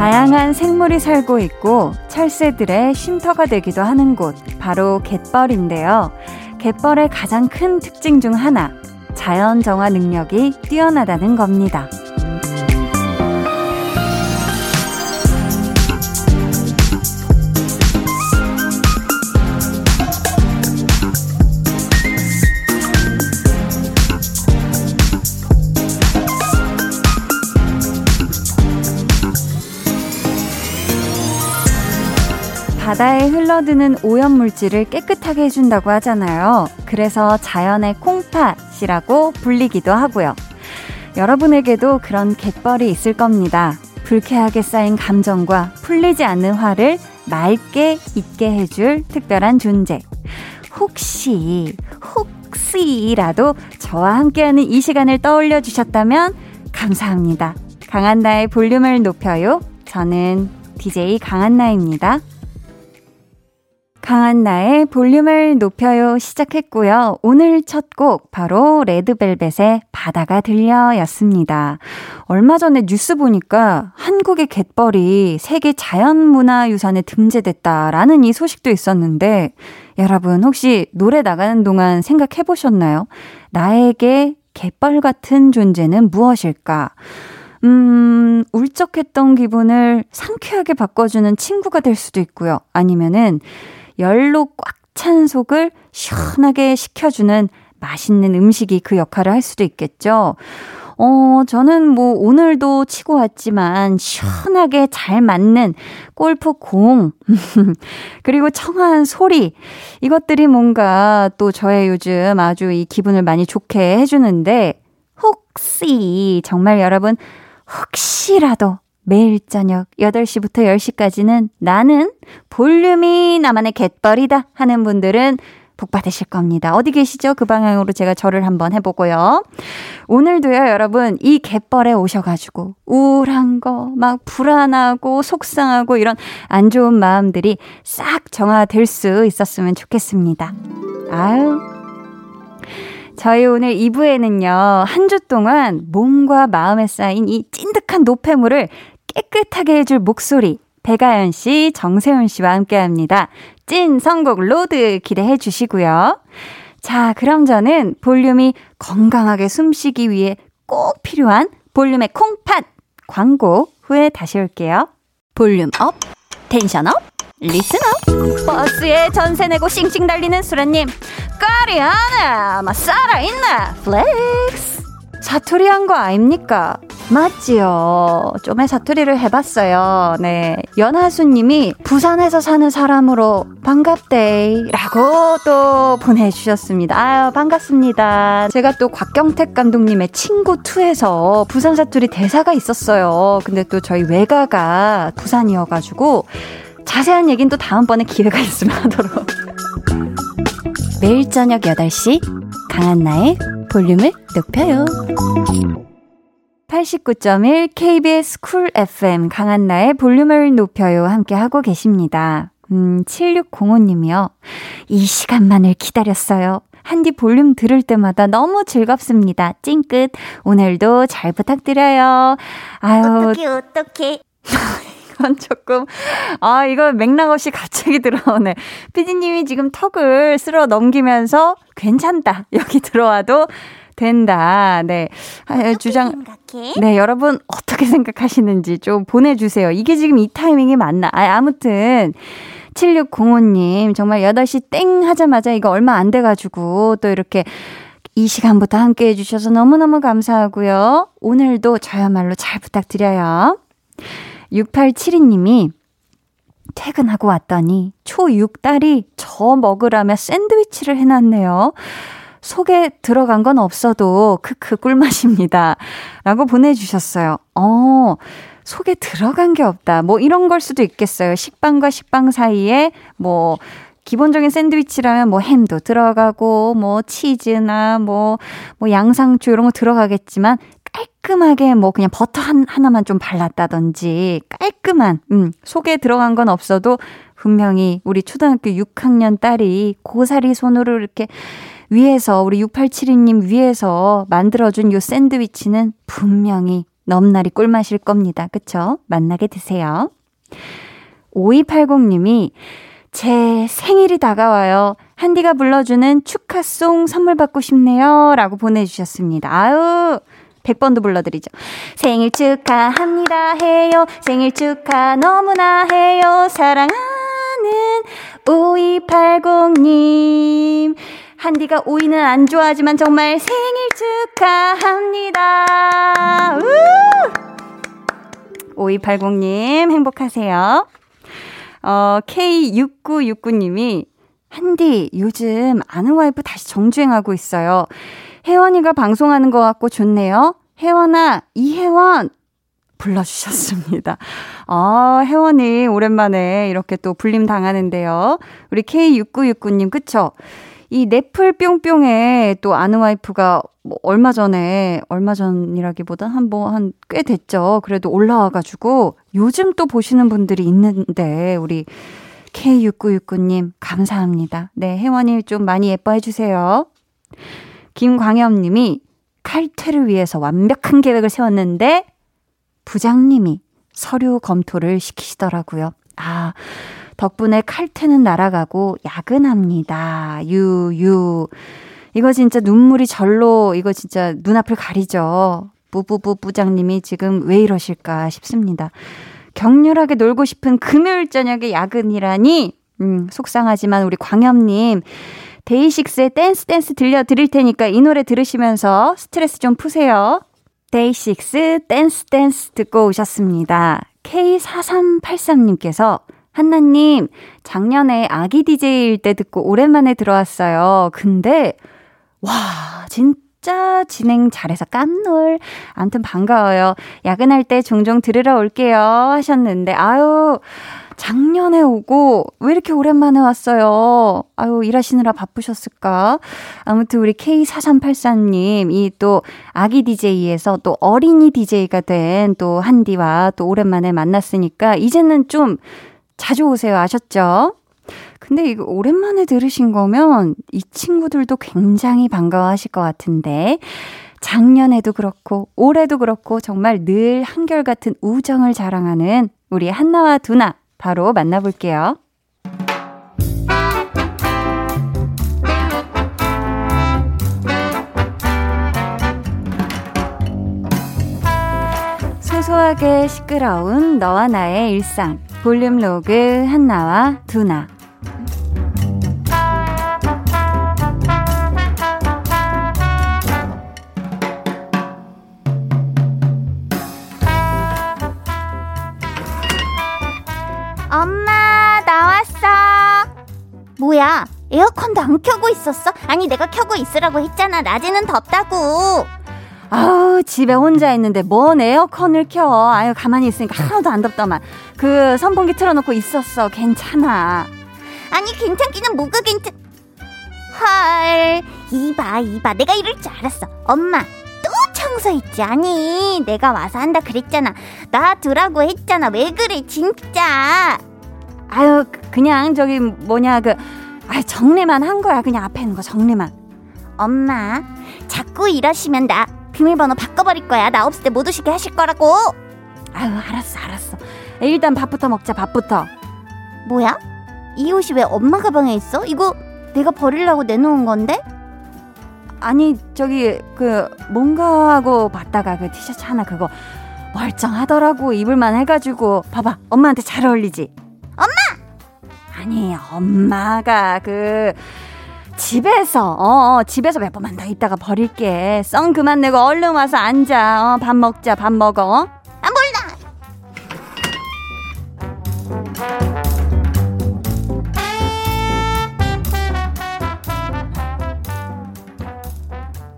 다양한 생물이 살고 있고 철새들의 쉼터가 되기도 하는 곳, 바로 갯벌인데요. 갯벌의 가장 큰 특징 중 하나, 자연 정화 능력이 뛰어나다는 겁니다. 바다에 흘러드는 오염물질을 깨끗하게 해준다고 하잖아요. 그래서 자연의 콩팥이라고 불리기도 하고요. 여러분에게도 그런 갯벌이 있을 겁니다. 불쾌하게 쌓인 감정과 풀리지 않는 화를 맑게 잊게 해줄 특별한 존재. 혹시, 혹시라도 저와 함께하는 이 시간을 떠올려 주셨다면 감사합니다. 강한나의 볼륨을 높여요. 저는 DJ 강한나입니다. 강한 나의 볼륨을 높여요 시작했고요. 오늘 첫 곡 바로 레드벨벳의 바다가 들려 였습니다. 얼마 전에 뉴스 보니까 한국의 갯벌이 세계 자연문화유산에 등재됐다라는 이 소식도 있었는데 여러분 혹시 노래 나가는 동안 생각해 보셨나요? 나에게 갯벌 같은 존재는 무엇일까? 음, 울적했던 기분을 상쾌하게 바꿔주는 친구가 될 수도 있고요. 아니면은 열로 꽉 찬 속을 시원하게 식혀주는 맛있는 음식이 그 역할을 할 수도 있겠죠. 어, 저는 뭐 오늘도 치고 왔지만 시원하게 잘 맞는 골프 공, 그리고 청아한 소리, 이것들이 뭔가 또 저의 요즘 아주 이 기분을 많이 좋게 해주는데, 혹시, 정말 여러분, 혹시라도 매일 저녁 8시부터 10시까지는 나는 볼륨이 나만의 갯벌이다 하는 분들은 복 받으실 겁니다. 어디 계시죠? 그 방향으로 제가 절을 한번 해보고요. 오늘도요, 여러분, 이 갯벌에 오셔가지고, 우울한 거, 막 불안하고, 속상하고, 이런 안 좋은 마음들이 싹 정화될 수 있었으면 좋겠습니다. 아유. 저희 오늘 2부에는요, 한 주 동안 몸과 마음에 쌓인 이 찐득한 노폐물을 깨끗하게 해줄 목소리 백아연 씨, 정세운 씨와 함께 합니다. 찐 선곡 로드 기대해 주시고요. 자, 그럼 저는 볼륨이 건강하게 숨 쉬기 위해 꼭 필요한 볼륨의 콩팥 광고 후에 다시 올게요. volume up, tension up, up. 버스에 전세 내고 싱싱 달리는 수라님. 까리 하나, 마 살아있나? flex. 사투리 한 거 아닙니까? 맞지요. 좀의 사투리를 해봤어요. 네. 연하수님이 부산에서 사는 사람으로 반갑대. 라고 또 보내주셨습니다. 아유, 반갑습니다. 제가 또 곽경택 감독님의 친구2에서 부산 사투리 대사가 있었어요. 근데 또 저희 외가가 부산이어가지고 자세한 얘기는 또 다음번에 기회가 있으면 하도록. 매일 저녁 8시 강한나의 볼륨을 높여요. 89.1 KBS 쿨 FM 강한나의 볼륨을 높여요 함께 하고 계십니다. 음, 7605님이요. 이 시간만을 기다렸어요. 한디 볼륨 들을 때마다 너무 즐겁습니다. 찡긋. 오늘도 잘 부탁드려요. 아유. 어떡해, 어떡해. 이건 조금, 아, 이거 맥락 없이 갑자기 들어오네. 피디님이 지금 턱을 쓸어 넘기면서 괜찮다. 여기 들어와도 된다. 네. 아, 주장. 생각해? 네, 여러분 어떻게 생각하시는지 좀 보내주세요. 이게 지금 이 타이밍이 맞나? 아, 아무튼. 7605님, 정말 8시 땡 하자마자 이거 얼마 안 돼가지고 또 이렇게 이 시간부터 함께 해주셔서 너무너무 감사하고요. 오늘도 저야말로 잘 부탁드려요. 6872님이 퇴근하고 왔더니 초6 딸이 저 먹으라며 샌드위치를 해놨네요. 속에 들어간 건 없어도 크크 꿀맛입니다. 라고 보내주셨어요. 어, 속에 들어간 게 없다. 뭐 이런 걸 수도 있겠어요. 식빵과 식빵 사이에 뭐 기본적인 샌드위치라면 뭐 햄도 들어가고 뭐 치즈나 뭐, 뭐 양상추 이런 거 들어가겠지만 깔끔하게 뭐 그냥 버터 한, 하나만 좀 발랐다든지 깔끔한, 음, 속에 들어간 건 없어도 분명히 우리 초등학교 6학년 딸이 고사리 손으로 이렇게 위에서, 우리 6872님 위에서 만들어준 요 샌드위치는 분명히 넘날이 꿀맛일 겁니다. 그쵸? 만나게 드세요. 5280님이 제 생일이 다가와요. 한디가 불러주는 축하송 선물 받고 싶네요. 라고 보내주셨습니다. 아유, 100번도 불러드리죠. 생일 축하합니다 해요. 생일 축하 너무나 해요. 사랑하는 5280님. 한디가 오이는 안 좋아하지만 정말 생일 축하합니다. 우! 5280님 행복하세요. 어, K6969님이 한디, 요즘 아는 와이프 다시 정주행하고 있어요. 혜원이가 방송하는 것 같고 좋네요. 혜원아, 이혜원! 불러주셨습니다. 아, 혜원이 오랜만에 이렇게 또 불림 당하는데요. 우리 K6969님, 그쵸? 이 넷플 뿅뿅에 또 아는 와이프가 뭐 얼마 전에, 얼마 전이라기보다 한 뭐, 한 꽤 됐죠. 그래도 올라와가지고 요즘 또 보시는 분들이 있는데, 우리 K6969님, 감사합니다. 네, 혜원이 좀 많이 예뻐해 주세요. 김광엽 님이 칼퇴를 위해서 완벽한 계획을 세웠는데, 부장님이 서류 검토를 시키시더라고요. 아, 덕분에 칼퇴는 날아가고 야근합니다. 유유. 이거 진짜 눈물이 절로 이거 진짜 눈앞을 가리죠. 부부부 부장님이 지금 왜 이러실까 싶습니다. 격렬하게 놀고 싶은 금요일 저녁에 야근이라니 음, 속상하지만 우리 광엽님 데이식스의 댄스 댄스 들려 드릴 테니까 이 노래 들으시면서 스트레스 좀 푸세요. 데이식스 댄스 댄스 듣고 오셨습니다. K4383님께서 한나님, 작년에 아기 DJ일 때 듣고 오랜만에 들어왔어요. 근데, 와, 진짜 진행 잘해서 깜놀. 암튼 반가워요. 야근할 때 종종 들으러 올게요. 하셨는데, 아유, 작년에 오고 왜 이렇게 오랜만에 왔어요? 아유, 일하시느라 바쁘셨을까? 아무튼 우리 K4384님, 이 또 아기 DJ에서 또 어린이 DJ가 된 또 한디와 또 오랜만에 만났으니까 이제는 좀 자주 오세요. 아셨죠? 근데 이거 오랜만에 들으신 거면 이 친구들도 굉장히 반가워하실 것 같은데 작년에도 그렇고 올해도 그렇고 정말 늘 한결같은 우정을 자랑하는 우리 한나와 두나 바로 만나볼게요. 소소하게 시끄러운 너와 나의 일상 볼륨 로그 한나와 두나 뭐야? 에어컨도 안 켜고 있었어? 아니 내가 켜고 있으라고 했잖아. 낮에는 덥다고. 아우 집에 혼자 있는데 뭔 에어컨을 켜? 아유 가만히 있으니까 하나도 안 덥더만. 그 선풍기 틀어놓고 있었어. 괜찮아. 아니 괜찮기는 뭐가 괜찮? 헐 이봐 이봐. 내가 이럴 줄 알았어. 엄마 또 청소했지. 아니 내가 와서 한다 그랬잖아. 나 두라고 했잖아. 왜 그래 진짜 아유 그냥 저기 뭐냐 그 아, 정리만 한 거야 그냥 앞에 있는 거 정리만 엄마 자꾸 이러시면 나 비밀번호 바꿔버릴 거야. 나 없을 때 못 오시게 하실 거라고. 아유, 알았어, 알았어. 일단 밥부터 먹자, 밥부터. 뭐야? 이 옷이 왜 엄마 가방에 있어? 이거 내가 버리려고 내놓은 건데? 아니, 저기, 그, 뭔가 하고 봤다가 그 티셔츠 하나 그거 멀쩡하더라고. 입을만 해가지고. 봐봐, 엄마한테 잘 어울리지? 아니, 엄마가 그, 집에서 어, 어 집에서 몇 번만 더 있다가 버릴게. 썽 그만 내고 얼른 와서 앉아. 어, 밥 먹자. 밥 먹어. 어? 아 몰라.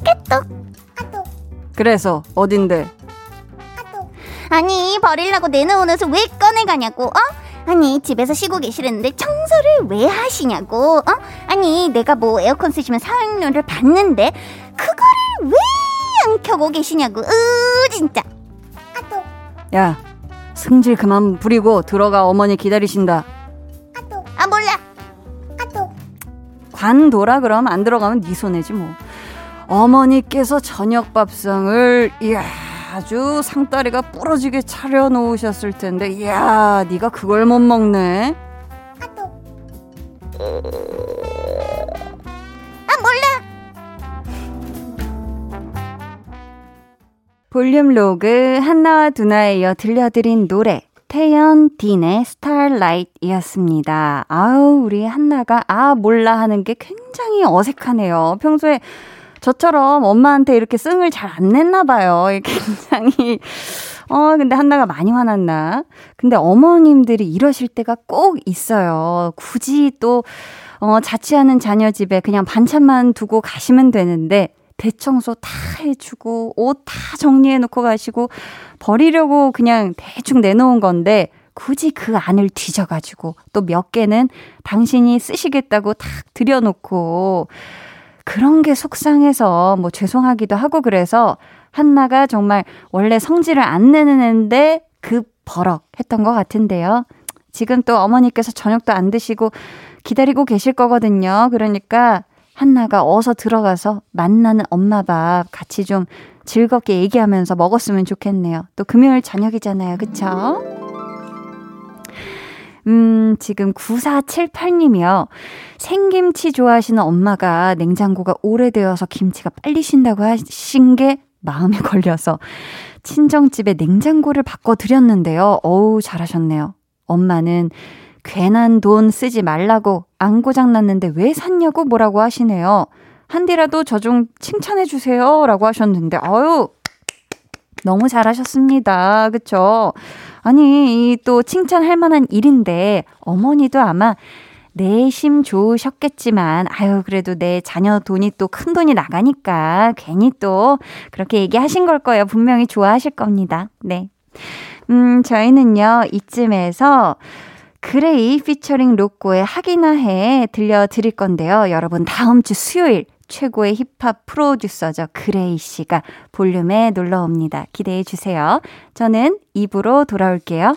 깨똑. 아똑. 그래서 어딘데? 아똑. 아니 버릴라고 내놓은 옷을 왜 꺼내가냐고. 어? 아니 집에서 쉬고 계시는데 청소를 왜 하시냐고 어? 아니 내가 뭐 에어컨 쓰시면 사용료를 받는데 그거를 왜 안 켜고 계시냐고. 으, 진짜. 아또. 야, 승질 그만 부리고 들어가 어머니 기다리신다. 아또. 아, 몰라. 아또. 관둬라 그럼 안 들어가면 네 손해지 뭐. 어머니께서 저녁 밥상을 이야 아주 상다리가 부러지게 차려 놓으셨을 텐데 이야 네가 그걸 못 먹네. 아 몰라. 볼륨 로그 한나와 두나에 이어 들려드린 노래 태연 딘의 스타라이트이었습니다. 아우 우리 한나가 아 몰라 하는 게 굉장히 어색하네요. 평소에 저처럼 엄마한테 이렇게 승을 잘 안 냈나 봐요. 굉장히 어 근데 한나가 많이 화났나? 근데 어머님들이 이러실 때가 꼭 있어요. 굳이 또 어, 자취하는 자녀 집에 그냥 반찬만 두고 가시면 되는데 대청소 다 해주고 옷 다 정리해놓고 가시고 버리려고 그냥 대충 내놓은 건데 굳이 그 안을 뒤져가지고 또 몇 개는 당신이 쓰시겠다고 탁 들여놓고 그런 게 속상해서 뭐 죄송하기도 하고 그래서 한나가 정말 원래 성질을 안 내는 애인데 그 버럭 했던 것 같은데요. 지금 또 어머니께서 저녁도 안 드시고 기다리고 계실 거거든요. 그러니까 한나가 어서 들어가서 만나는 엄마 밥 같이 좀 즐겁게 얘기하면서 먹었으면 좋겠네요. 또 금요일 저녁이잖아요. 그쵸? 음, 지금 9478님이요. 생김치 좋아하시는 엄마가 냉장고가 오래되어서 김치가 빨리 신다고 하신 게 마음에 걸려서 친정집에 냉장고를 바꿔드렸는데요. 어우, 잘하셨네요. 엄마는 괜한 돈 쓰지 말라고 안 고장났는데 왜 샀냐고 뭐라고 하시네요. 한디라도 저 좀 칭찬해주세요. 라고 하셨는데, 아유, 너무 잘하셨습니다. 그쵸? 아니, 또 칭찬할 만한 일인데, 어머니도 아마 내심 좋으셨겠지만, 아유, 그래도 내 자녀 돈이 또 큰 돈이 나가니까, 괜히 또 그렇게 얘기하신 걸 거예요. 분명히 좋아하실 겁니다. 네. 음, 저희는요, 이쯤에서, 그레이 피처링 로꼬의 하기나 해 들려드릴 건데요. 여러분, 다음 주 수요일 최고의 힙합 프로듀서죠. 그레이 씨가 볼륨에 놀러 옵니다. 기대해 주세요. 저는 입으로 돌아올게요.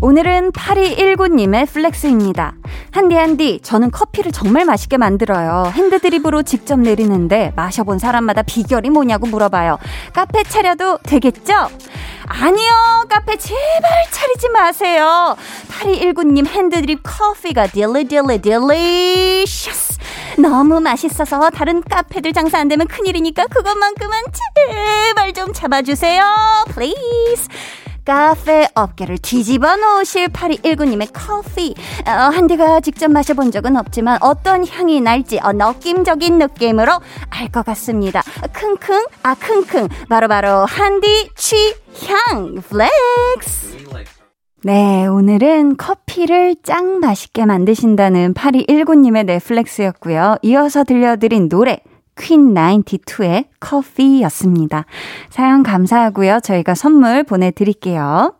오늘은 8219님의 flex입니다. 한디 한디 저는 커피를 정말 맛있게 만들어요. 핸드드립으로 직접 내리는데 마셔본 사람마다 비결이 뭐냐고 물어봐요. 카페 차려도 되겠죠? 아니요 카페 제발 차리지 마세요. 8219님 핸드드립 커피가 deli deli delicious 너무 맛있어서 다른 카페들 장사 안 되면 큰일이니까 그것만큼은 제발 좀 잡아주세요. please. 카페 업계를 뒤집어 놓으실 8219님의 커피. 어, 한디가 직접 마셔본 적은 없지만 어떤 향이 날지 어, 느낌적인 느낌으로 알 것 같습니다. 킁킁, 아, 킁킁. 바로바로 한디 취향 flex. 네, 오늘은 커피를 짱 맛있게 만드신다는 8219님의 넷플렉스였고요. 이어서 들려드린 노래 퀸 92의 커피였습니다. 사연 감사하고요. 저희가 선물 보내드릴게요.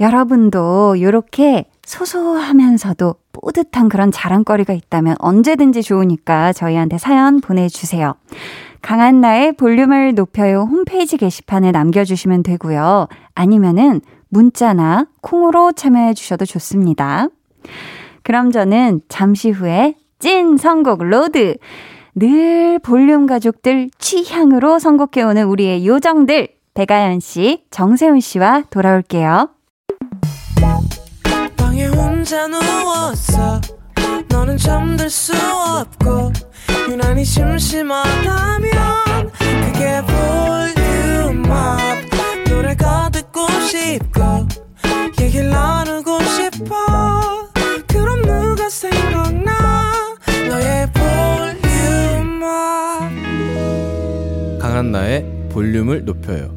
여러분도 이렇게 소소하면서도 뿌듯한 그런 자랑거리가 있다면 언제든지 좋으니까 저희한테 사연 보내주세요. 강한나의 볼륨을 높여요 홈페이지 게시판에 남겨주시면 되고요. 아니면은 문자나 콩으로 참여해 주셔도 좋습니다. 그럼 저는 잠시 후에 찐 선곡 로드 늘 볼륨 가족들 취향으로 선곡해오는 우리의 요정들 배가연 씨, 정세훈 씨와 돌아올게요. 싶어. 그럼 누가 생각나? 너의 강한나의 볼륨을 높여요.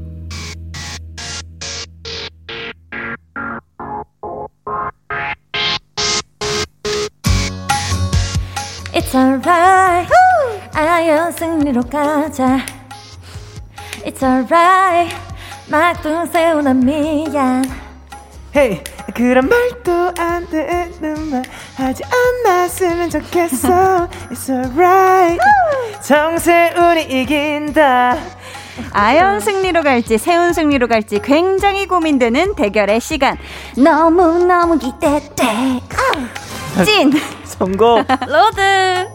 It's alright. 아연 승리로 가자. It's alright. 막둥 세우나 미안. Hey 그런 말도 안 되는 말 하지 않았으면 좋겠어 It's alright 정세운이 이긴다 아연 승리로 갈지 세운 승리로 갈지 굉장히 고민되는 대결의 시간. 너무너무 기대돼. 아, 찐! 선곡 로드.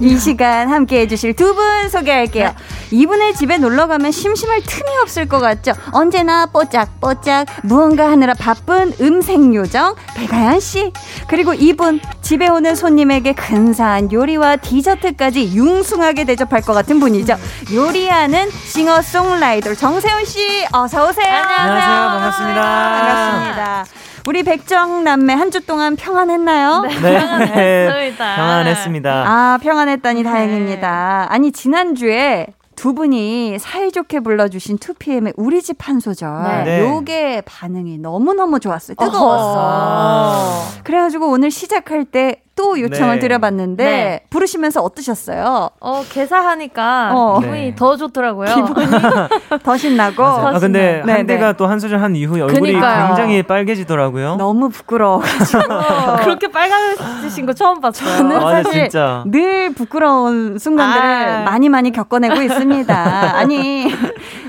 이 시간 함께 해주실 두 분 소개할게요. 이분의 집에 놀러 가면 심심할 틈이 없을 것 같죠? 언제나 뽀짝뽀짝 무언가 하느라 바쁜 음색 요정 백아연 씨. 그리고 이분 집에 오는 손님에게 근사한 요리와 디저트까지 융숭하게 대접할 것 같은 분이죠. 요리하는 싱어송라이더 정세훈 씨 어서 오세요. 안녕하세요. 반갑습니다. 반갑습니다. 우리 백정 남매 한 주 동안 평안했나요? 네 평안했습니다. 평안했습니다 아, 평안했다니 다행입니다. 아니, 지난주에 두 분이 사이좋게 불러주신 2PM의 우리 집 한 소절. 네. 네. 요게 반응이 너무너무 좋았어요. 뜨거웠어. 아. 그래가지고 오늘 시작할 때또 요청을 네. 드려봤는데 네. 부르시면서 어떠셨어요? 어, 개사하니까 어. 기분이 네. 더 좋더라고요. 더 신나고 아 근데 네, 한대가 또한 소절 한 이후에 얼굴이 그니까요. 굉장히 빨개지더라고요 너무 부끄러워가지고 그렇게 빨간짓인 거 처음 봤어요. 저는 맞아, 사실 진짜. 늘 부끄러운 순간들을 아. 많이 많이 겪어내고 있습니다. 아니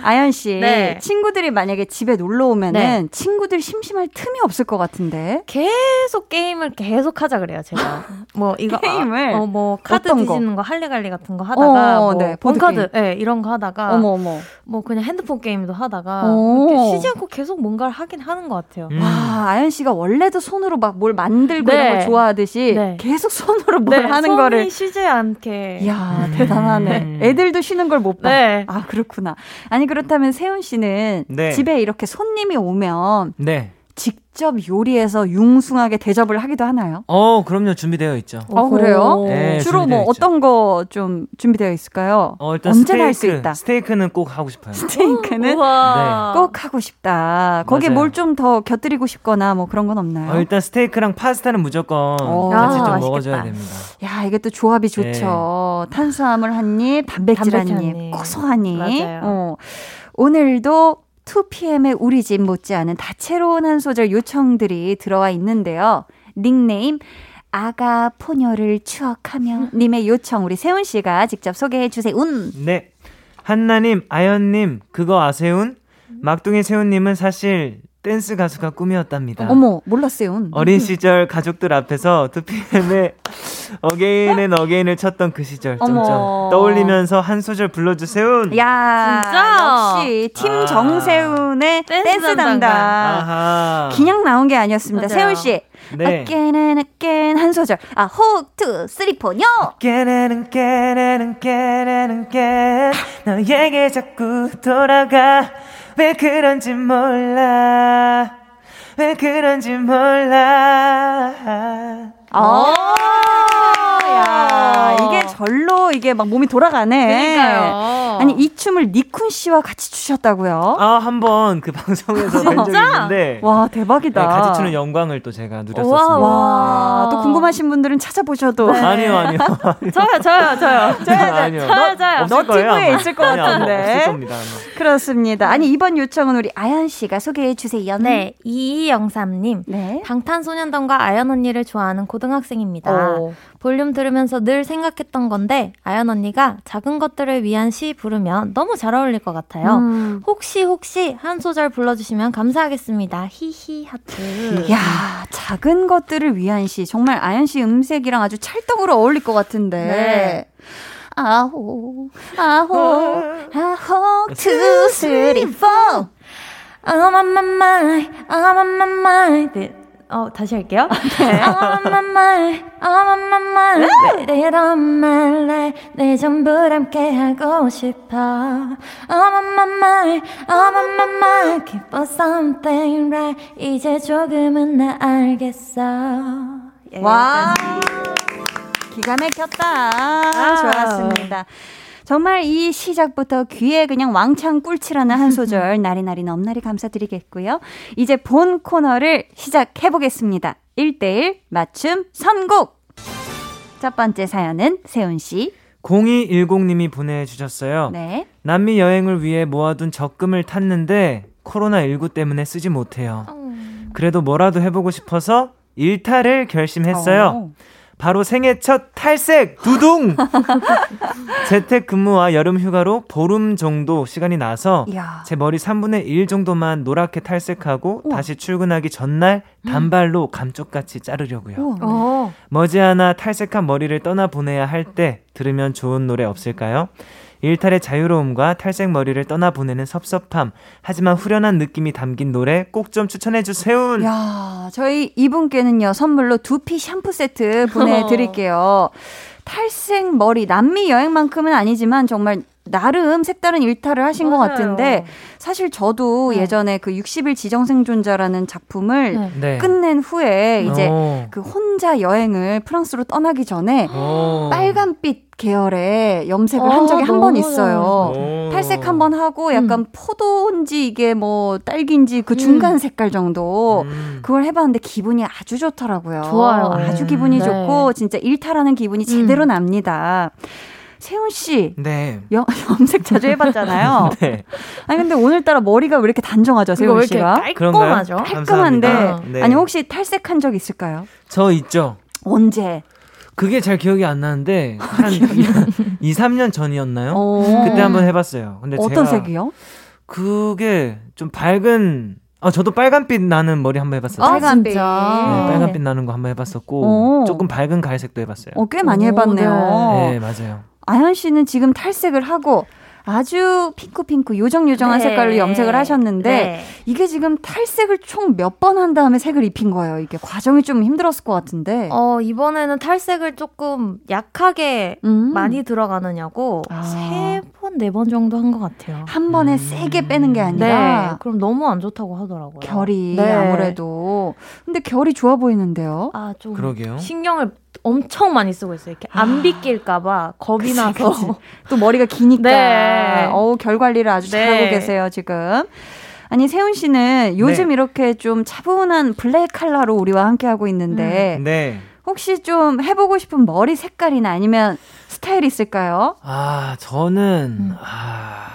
아연 씨 네. 친구들이 만약에 집에 놀러 오면은 네. 친구들 심심할 틈이 없을 것 같은데. 계속 게임을 계속 하자 그래요, 제가. 뭐 이거 게임을? 아, 어, 뭐 카드 어떤 거? 뒤지는 거 할리갈리 같은 거 하다가 어, 뭐 네, 본카드. 예, 이런 거 하다가 어머 어머. 뭐 그냥 핸드폰 게임도 하다가 오. 이렇게 쉬지 않고 계속 뭔가를 하긴 하는 것 같아요. 음. 와 아연 씨가 원래도 손으로 막 뭘 만들고 네. 이런 거 좋아하듯이 네. 계속 손으로 뭘 하는 손이 거를. 쉬지 않게. 이야 대단하네. 음. 애들도 쉬는 걸 못 봐. 네. 아 그렇구나. 아니 그렇다면 세훈 씨는 네. 집에 이렇게 손님이 오면 네. 직접 요리해서 융숭하게 대접을 하기도 하나요? 어 그럼요 준비되어 있죠 어, 그래요? 네, 주로 뭐 있죠. 어떤 거 좀 준비되어 있을까요? 어 일단 언제나 할수 스테이크 있다. 스테이크는 꼭 하고 싶어요 스테이크는 우와. 꼭 하고 싶다. 거기에. 뭘 좀 더 곁들이고 싶거나 뭐 그런 건 없나요? 어, 일단 스테이크랑 파스타는 무조건 어. 같이 아, 좀 맛있겠다. 먹어줘야 됩니다 야, 이게 또 조합이 좋죠. 탄수화물 한 입, 단백질 한 단백질 입, 한 입. 고소한 입. 맞아요. 어. 오늘도 2PM의 우리 집 못지않은 다채로운 한 소절 요청들이 들어와 있는데요. 닉네임 아가 포녀를 추억하며 님의 요청 우리 세훈 씨가 직접 소개해 주세요. 운. 네. 한나님, 아연님, 그거 아세운? 막둥이 세훈님은 사실 댄스 가수가 꿈이었답니다. 어머, 몰랐어요. 운. 어린 시절 가족들 앞에서 2PM의 again and again을 췄던 그 시절 어머. 점점 떠올리면서 한 소절 불러주세요. 야, 진짜? 역시 팀 아. 정세운의 댄스, 댄스 담당. 담당. 아하. 그냥 나온 게 아니었습니다. 맞아요. 세운 씨. 네. again and again 한 소절. 아, 호흡 two three four. again and again and again and again 너에게 자꾸 돌아가 왜 그런지 몰라 왜 그런지 몰라 어. 야, 이게 절로 이게 막 몸이 돌아가네. 그러니까요. 아니 이 춤을 니쿤 씨와 같이 추셨다고요? 아 한번 그 방송에서 뵌 적이 있는데 와 네, 대박이다. 같이 추는 영광을 또 제가 누렸었습니다 와, 또 궁금 하신 분들은 찾아보셔도 네. 아니요 아니요 저요, 저요, 저요. 아니요 저요, 저요. 없을 너튜브에. 있을 것 아마 같은데. 겁니다. 그렇습니다. 아니 이번 요청은 우리 아연 씨가 소개해 주세요. 네, 이영삼님. 네. 방탄소년단과 아연 언니를 좋아하는 고등학생입니다. 오. 볼륨 들으면서 늘 생각했던 건데 아연 언니가 작은 것들을 위한 시 부르면 너무 잘 어울릴 것 같아요. 음. 혹시 혹시 한 소절 불러주시면 감사하겠습니다. 히히 하트. 야, 작은 것들을 위한 시. 정말 아연 씨 음색이랑 아주 찰떡으로 어울릴 것 같은데. 네. 아호, 아호, 아호, 투, 쓰리, 포. I'm on my mind, I'm on my mind. 네. 어, 다시 할게요. 네. I'm on my mind, I'm on my mind. It on my life. 내 전부 함께 하고 싶어. I'm on my mind, I'm on my mind. Keep on something right. 이제 조금은 나 알겠어. 와. 기가 막혔다. 좋았습니다. 정말 이 시작부터 귀에 그냥 왕창 꿀치라는 한 소절 나리나리 넘나리 감사드리겠고요. 이제 본 코너를 시작해 보겠습니다. 1대1 맞춤 선곡. 첫 번째 사연은 세훈 씨. 0210님이 보내주셨어요. 네. 남미 여행을 위해 모아둔 적금을 탔는데 코로나19 때문에 쓰지 못해요. 그래도 뭐라도 해보고 싶어서 일탈을 결심했어요. 어. 바로 생애 첫 탈색 두둥. 재택 근무와 여름 휴가로 보름 정도 시간이 나서 이야. 제 머리 3분의 1 정도만 노랗게 탈색하고 우와. 다시 출근하기 전날 단발로 감쪽같이 자르려고요. 우와. 어. 머지않아 탈색한 머리를 떠나 보내야 할 때 들으면 좋은 노래 없을까요? 일탈의 자유로움과 탈색 머리를 떠나 보내는 섭섭함, 하지만 후련한 느낌이 담긴 노래 꼭 좀 추천해 주세요. 야, 저희 이분께는요, 선물로 두피 샴푸 세트 보내드릴게요. 탈색 머리, 남미 여행만큼은 아니지만 정말 나름 색다른 일탈을 하신 것 맞아요. 같은데, 사실 저도 네. 예전에 그 60일 지정생존자라는 작품을 네. 네. 끝낸 후에 이제 오. 그 혼자 여행을 프랑스로 떠나기 전에 오. 빨간빛 계열의 염색을 어, 한 적이 한 번 있어요. 오. 탈색 한 번 하고 약간 포도인지 이게 뭐 딸기인지 그 중간 색깔 정도 음. 그걸 해봤는데 기분이 아주 좋더라고요. 좋아요. 아주 음. 기분이 네. 좋고 진짜 일탈하는 기분이 제대로 납니다. 세훈 씨 네. 여- 염색 자주 해봤잖아요. 네. 아니 근데 오늘따라 머리가 왜 이렇게 단정하죠, 세훈 왜 이렇게 씨가? 깔끔하죠? 깔끔한데 감사합니다. 네. 아니 혹시 탈색한 적 있을까요? 저 있죠. 언제? 그게 잘 기억이 안 나는데 한 2, 3년 전이었나요? 어. 그때 한번 해봤어요. 근데 어떤 제가 색이요? 그게 좀 밝은 아 저도 빨간빛 나는 머리 한번 해봤어요. 아, 빨간빛. 네, 빨간빛 나는 거 한번 해봤었고 오. 조금 밝은 갈색도 해봤어요. 어, 꽤 많이 오, 해봤네요. 네 맞아요. 아현 씨는 지금 탈색을 하고 아주 핑크핑크 요정요정한 네. 색깔로 염색을 하셨는데 네. 이게 지금 탈색을 총 몇 번 한 다음에 색을 입힌 거예요. 이게 과정이 좀 힘들었을 것 같은데. 어, 이번에는 탈색을 조금 약하게 음. 많이 들어가느냐고 아. 세 번, 네 번 정도 한 것 같아요. 한 번에 음. 세게 빼는 게 네. 아니라 그럼 너무 안 좋다고 하더라고요. 결이 네. 아무래도. 근데 결이 좋아 보이는데요. 아, 좀 그러게요. 신경을 엄청 많이 쓰고 있어요. 이렇게 안 빗길까봐 겁이 나서. 그치. 또 머리가 기니까. 네. 어우, 결 관리를 아주 네. 잘하고 계세요, 지금. 아니, 세운 씨는 요즘 네. 이렇게 좀 차분한 블랙 컬러로 우리와 함께 하고 있는데 네. 혹시 좀 해보고 싶은 머리 색깔이나 아니면 스타일 있을까요? 아 저는 아,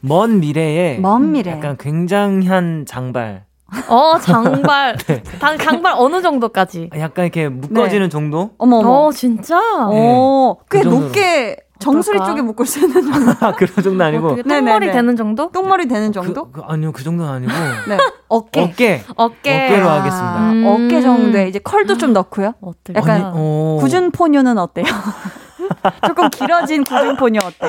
먼 미래에 먼 미래. 약간 굉장한 장발, 어, 장발. 네. 장, 장발 어느 정도까지? 약간 이렇게 묶어지는 정도? 어머 어머. 어, 진짜? 어, 꽤 그. 높게 정수리 어떨까? 쪽에 묶을 수 있는 정도. 아, 그런 정도 아니고. 네네네. 똥머리 되는 정도? 똥머리 되는 정도? 그, 그, 아니요 그 정도는 아니고 네. 어깨. 어깨. 어깨. 어깨로 아, 하겠습니다. 음. 어깨 정도에 이제 컬도 좀 넣고요. 어떨 약간 아니, 어. 구준 포뇨는 어때요? 조금 길어진 구준 포뇨 어때?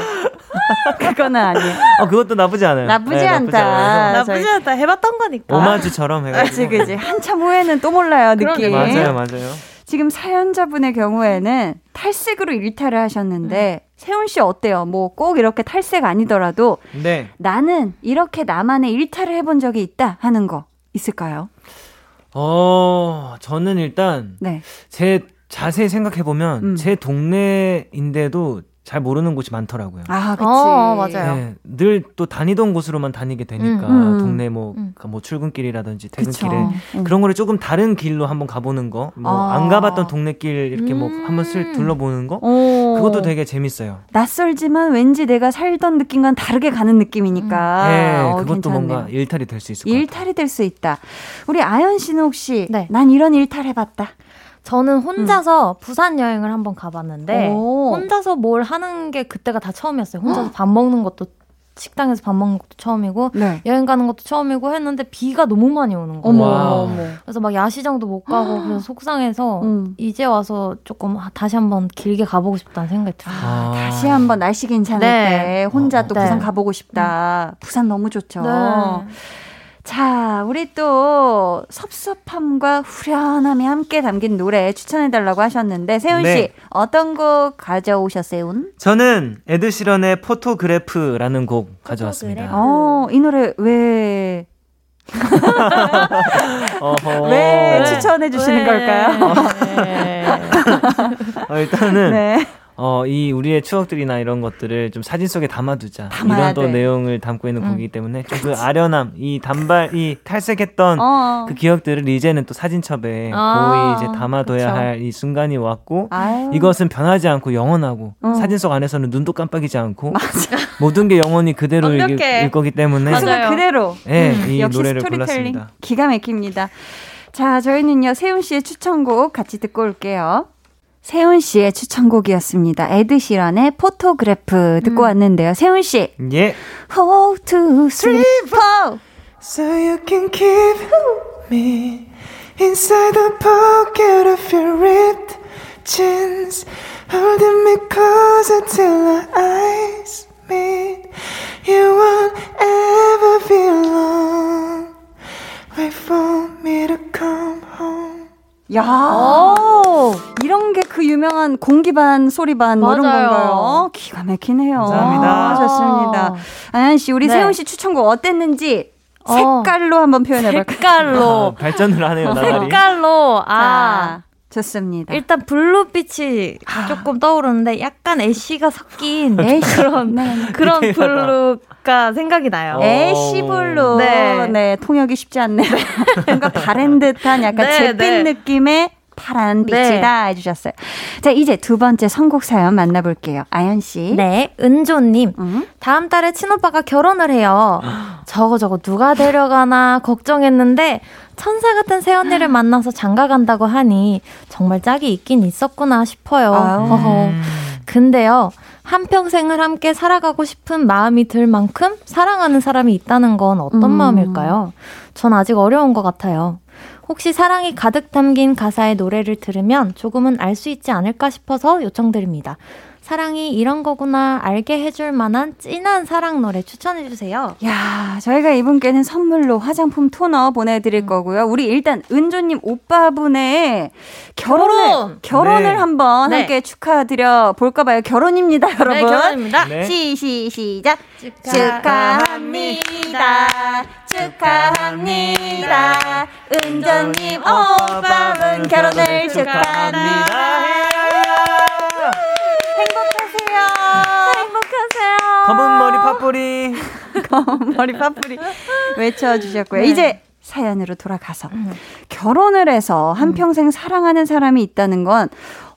그거는 아니에요. 어, 그것도 나쁘지 않아요. 나쁘지 네, 않다. 나쁘지 않다. 해봤던 거니까. 오마주처럼 해가지고. 그치, 그치. 한참 후에는 또 몰라요, 느낌. 맞아요, 맞아요. 지금 사연자분의 경우에는 탈색으로 일탈을 하셨는데, 세훈 씨 어때요? 뭐 꼭 이렇게 탈색 아니더라도 네. 나는 이렇게 나만의 일탈을 해본 적이 있다 하는 거 있을까요? 어, 저는 일단 네. 제 자세히 생각해 보면 음. 제 동네인데도 잘 모르는 곳이 많더라고요. 아, 그치. 어, 맞아요. 네, 늘또 다니던 곳으로만 다니게 되니까 음. 음. 동네 뭐, 음. 뭐 출근길이라든지 그쵸. 퇴근길에 음. 그런 거를 조금 다른 길로 한번 가보는 거, 뭐 아. 안 가봤던 동네길 이렇게 뭐 음. 한번 슬 둘러보는 거, 오. 그것도 되게 재밌어요. 낯설지만 왠지 내가 살던 느낌과는 다르게 가는 느낌이니까. 네, 어, 그것도 괜찮네요. 뭔가 일탈이 될 수 있을 것 같아요. 일탈이 될 수 있다. 우리 아연 씨는 혹시 네. 난 이런 일탈 해봤다. 저는 혼자서 부산 여행을 한번 가봤는데 오. 혼자서 뭘 하는 게 그때가 다 처음이었어요. 혼자서 밥 먹는 것도 식당에서 밥 먹는 것도 처음이고 네. 여행 가는 것도 처음이고 했는데 비가 너무 많이 오는 거예요. 어머. 그래서 막 야시장도 못 가고 그래서 속상해서 음. 이제 와서 조금 아, 다시 한번 길게 가보고 싶다는 생각이 들어요. 아. 다시 한번 날씨 괜찮을 네. 때 혼자 또 네. 부산 가보고 싶다. 부산 너무 좋죠. 네. 자, 우리 또 섭섭함과 후련함이 함께 담긴 노래 추천해달라고 하셨는데, 세훈 씨, 네. 어떤 곡 가져오셨어요? 저는 에드 시런의 Photograph라는 곡 가져왔습니다. 어, 이 노래 왜, 어허. 왜 추천해 주시는 왜? 걸까요? 네. 어, 일단은 네. 어, 이 우리의 추억들이나 이런 것들을 좀 사진 속에 담아두자. 담아야 이런 또 돼. 내용을 담고 있는 곡이기 때문에 좀 그 아련함, 이 단발, 이 탈색했던 어. 그 기억들을 이제는 또 사진첩에 아, 고이 이제 담아둬야. 할 이 순간이 왔고 아유. 이것은 변하지 않고 영원하고 어. 사진 속 안에서는 눈도 깜빡이지 않고 모든 게 영원히 그대로 일, 거기 때문에 그 맞아요. 그대로. 네, 음, 이 노래를 스토리텔링 골랐습니다. 기가 막힙니다. 자, 저희는요, 세운 씨의 추천곡 같이 듣고 올게요. 세훈 씨의 추천곡이었습니다. 에드시런의 포토그래프 듣고 왔는데요. 세훈 씨, 예. Four, two, three, four. So you can keep me inside the pocket of your ripped jeans, holding me closer till our eyes meet. You won't ever be alone. Wait for me to come home. 야, 이런 게 그 유명한 공기반 소리반 뭐 이런. 건가요? 기가 막히네요. 감사합니다. 아, 좋습니다. 아연 씨, 우리 네. 세훈 씨 추천곡 어땠는지 어. 색깔로 한번 표현해 볼까요? 색깔로 발전을 하네요, 나날이. 색깔로 아 자, 좋습니다. 일단 블루빛이 조금 떠오르는데 약간 ash가 섞인 ash. 그런 네, 네. 그런. blue가 생각이 나요. ash blue. 네. 네. 통역이 쉽지 않네요. 뭔가 다른 듯한 약간 네, 잿빛 네. 느낌의 파란 빛이다 해주셨어요. 자, 이제 두 번째 선곡 사연 만나볼게요. 아연 씨. 네, 은조님. 음? 다음 달에 친오빠가 결혼을 해요. 저거 저거 누가 데려가나 걱정했는데 천사 같은 새언니를 만나서 장가 간다고 하니 정말 짝이 있긴 있었구나 싶어요. 아유. 허허. 음. 근데요, 한평생을 함께 살아가고 싶은 마음이 들 만큼 사랑하는 사람이 있다는 건 어떤 음. 마음일까요? 전 아직 어려운 것 같아요. 혹시 사랑이 가득 담긴 가사의 노래를 들으면 조금은 알 수 있지 않을까 싶어서 요청드립니다. 사랑이 이런 거구나 알게 해줄 만한 찐한 사랑 노래 추천해주세요. 야, 저희가 이분께는 선물로 화장품 토너 음. 보내드릴 거고요. 우리 일단 은조님 오빠분의 결혼을 결혼! 결혼을 네. 한번 네. 함께 축하드려 볼까 봐요. 결혼입니다, 여러분. 네, 결혼입니다. 네. 시, 시, 시작. 축하합니다. 축하합니다. 은조님 오빠분 결혼을 축하합니다. 행복하세요. 행복하세요. 검은 머리 팥뿌리. 머리 파뿌리 외쳐주셨고요. 이제 사연으로 돌아가서 결혼을 해서 한평생 사랑하는 사람이 있다는 건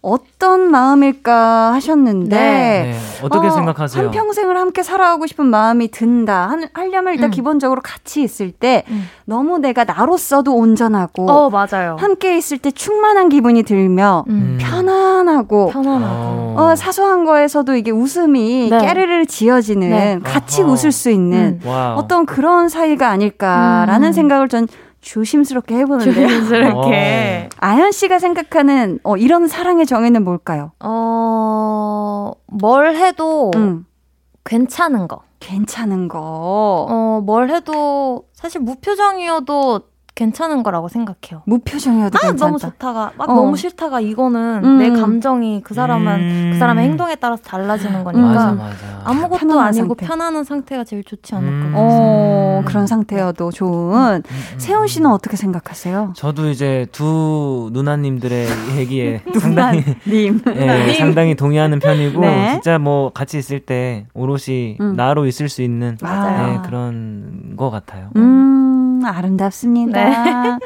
어떤 마음일까 하셨는데 네, 어떻게 어, 생각하세요? 한 평생을 함께 살아가고 싶은 마음이 든다. 한, 하려면 일단 음. 기본적으로 같이 있을 때 음. 너무 내가 나로서도 온전하고 어, 맞아요. 함께 있을 때 충만한 기분이 들며 음. 편안하고 편안하고. 어, 사소한 거에서도 이게 웃음이 네. 깨르르 지어지는 네. 같이 아하. 웃을 수 있는 음. 어떤 그런 사이가 아닐까라는 음. 생각을 전 조심스럽게 해보는데요. 조심스럽게. 아연 씨가 생각하는 어, 이런 사랑의 정의는 뭘까요? 어, 뭘 해도 음, 괜찮은 거. 괜찮은 거. 어, 뭘 해도 사실 무표정이어도 괜찮은 거라고 생각해요. 무표정이어도 아, 괜찮다. 너무 좋다가, 막 어. 너무 싫다가 이거는 음. 내 감정이 그 사람은 음. 그 사람의 행동에 따라서 달라지는 거니까 맞아 맞아. 아무것도 아니고 상태. 편안한 상태가 제일 좋지 않을까. 음. 어, 음. 그런 상태여도 좋은. 음, 음. 세훈 씨는 어떻게 생각하세요? 저도 이제 두 누나님들의 얘기에 상당히 님. 예, 상당히 동의하는 편이고 네. 진짜 뭐 같이 있을 때 오롯이 음. 나로 있을 수 있는 맞아요. 예, 그런 것 같아요. 음, 아름답습니다.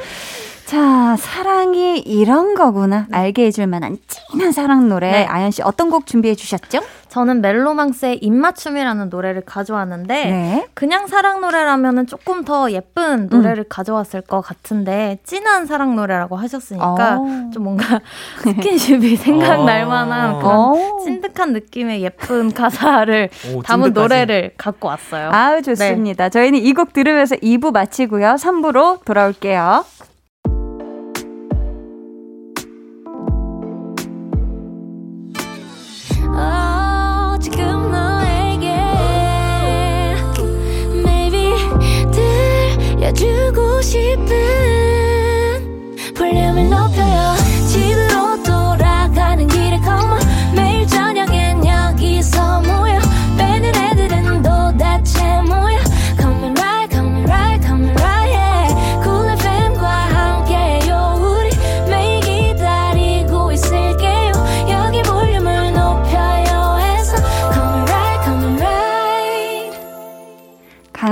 자, 사랑이 이런 거구나. 알게 해줄 만한 찐한 사랑 노래. 네. 아연 씨 어떤 곡 준비해 주셨죠? 저는 멜로망스의 입맞춤이라는 노래를 가져왔는데 네. 그냥 사랑 노래라면은 조금 더 예쁜 노래를 가져왔을 것 같은데 진한 사랑 노래라고 하셨으니까 어. 좀 뭔가 스킨십이 생각날 어. 만한 그런 어. 찐득한 느낌의 예쁜 가사를 오, 담은 찐득하지. 노래를 갖고 왔어요. 아유, 좋습니다. 저희는 이 곡 들으면서 2부 마치고요. 3부로 돌아올게요. 들려주고 싶은 볼륨을 높여요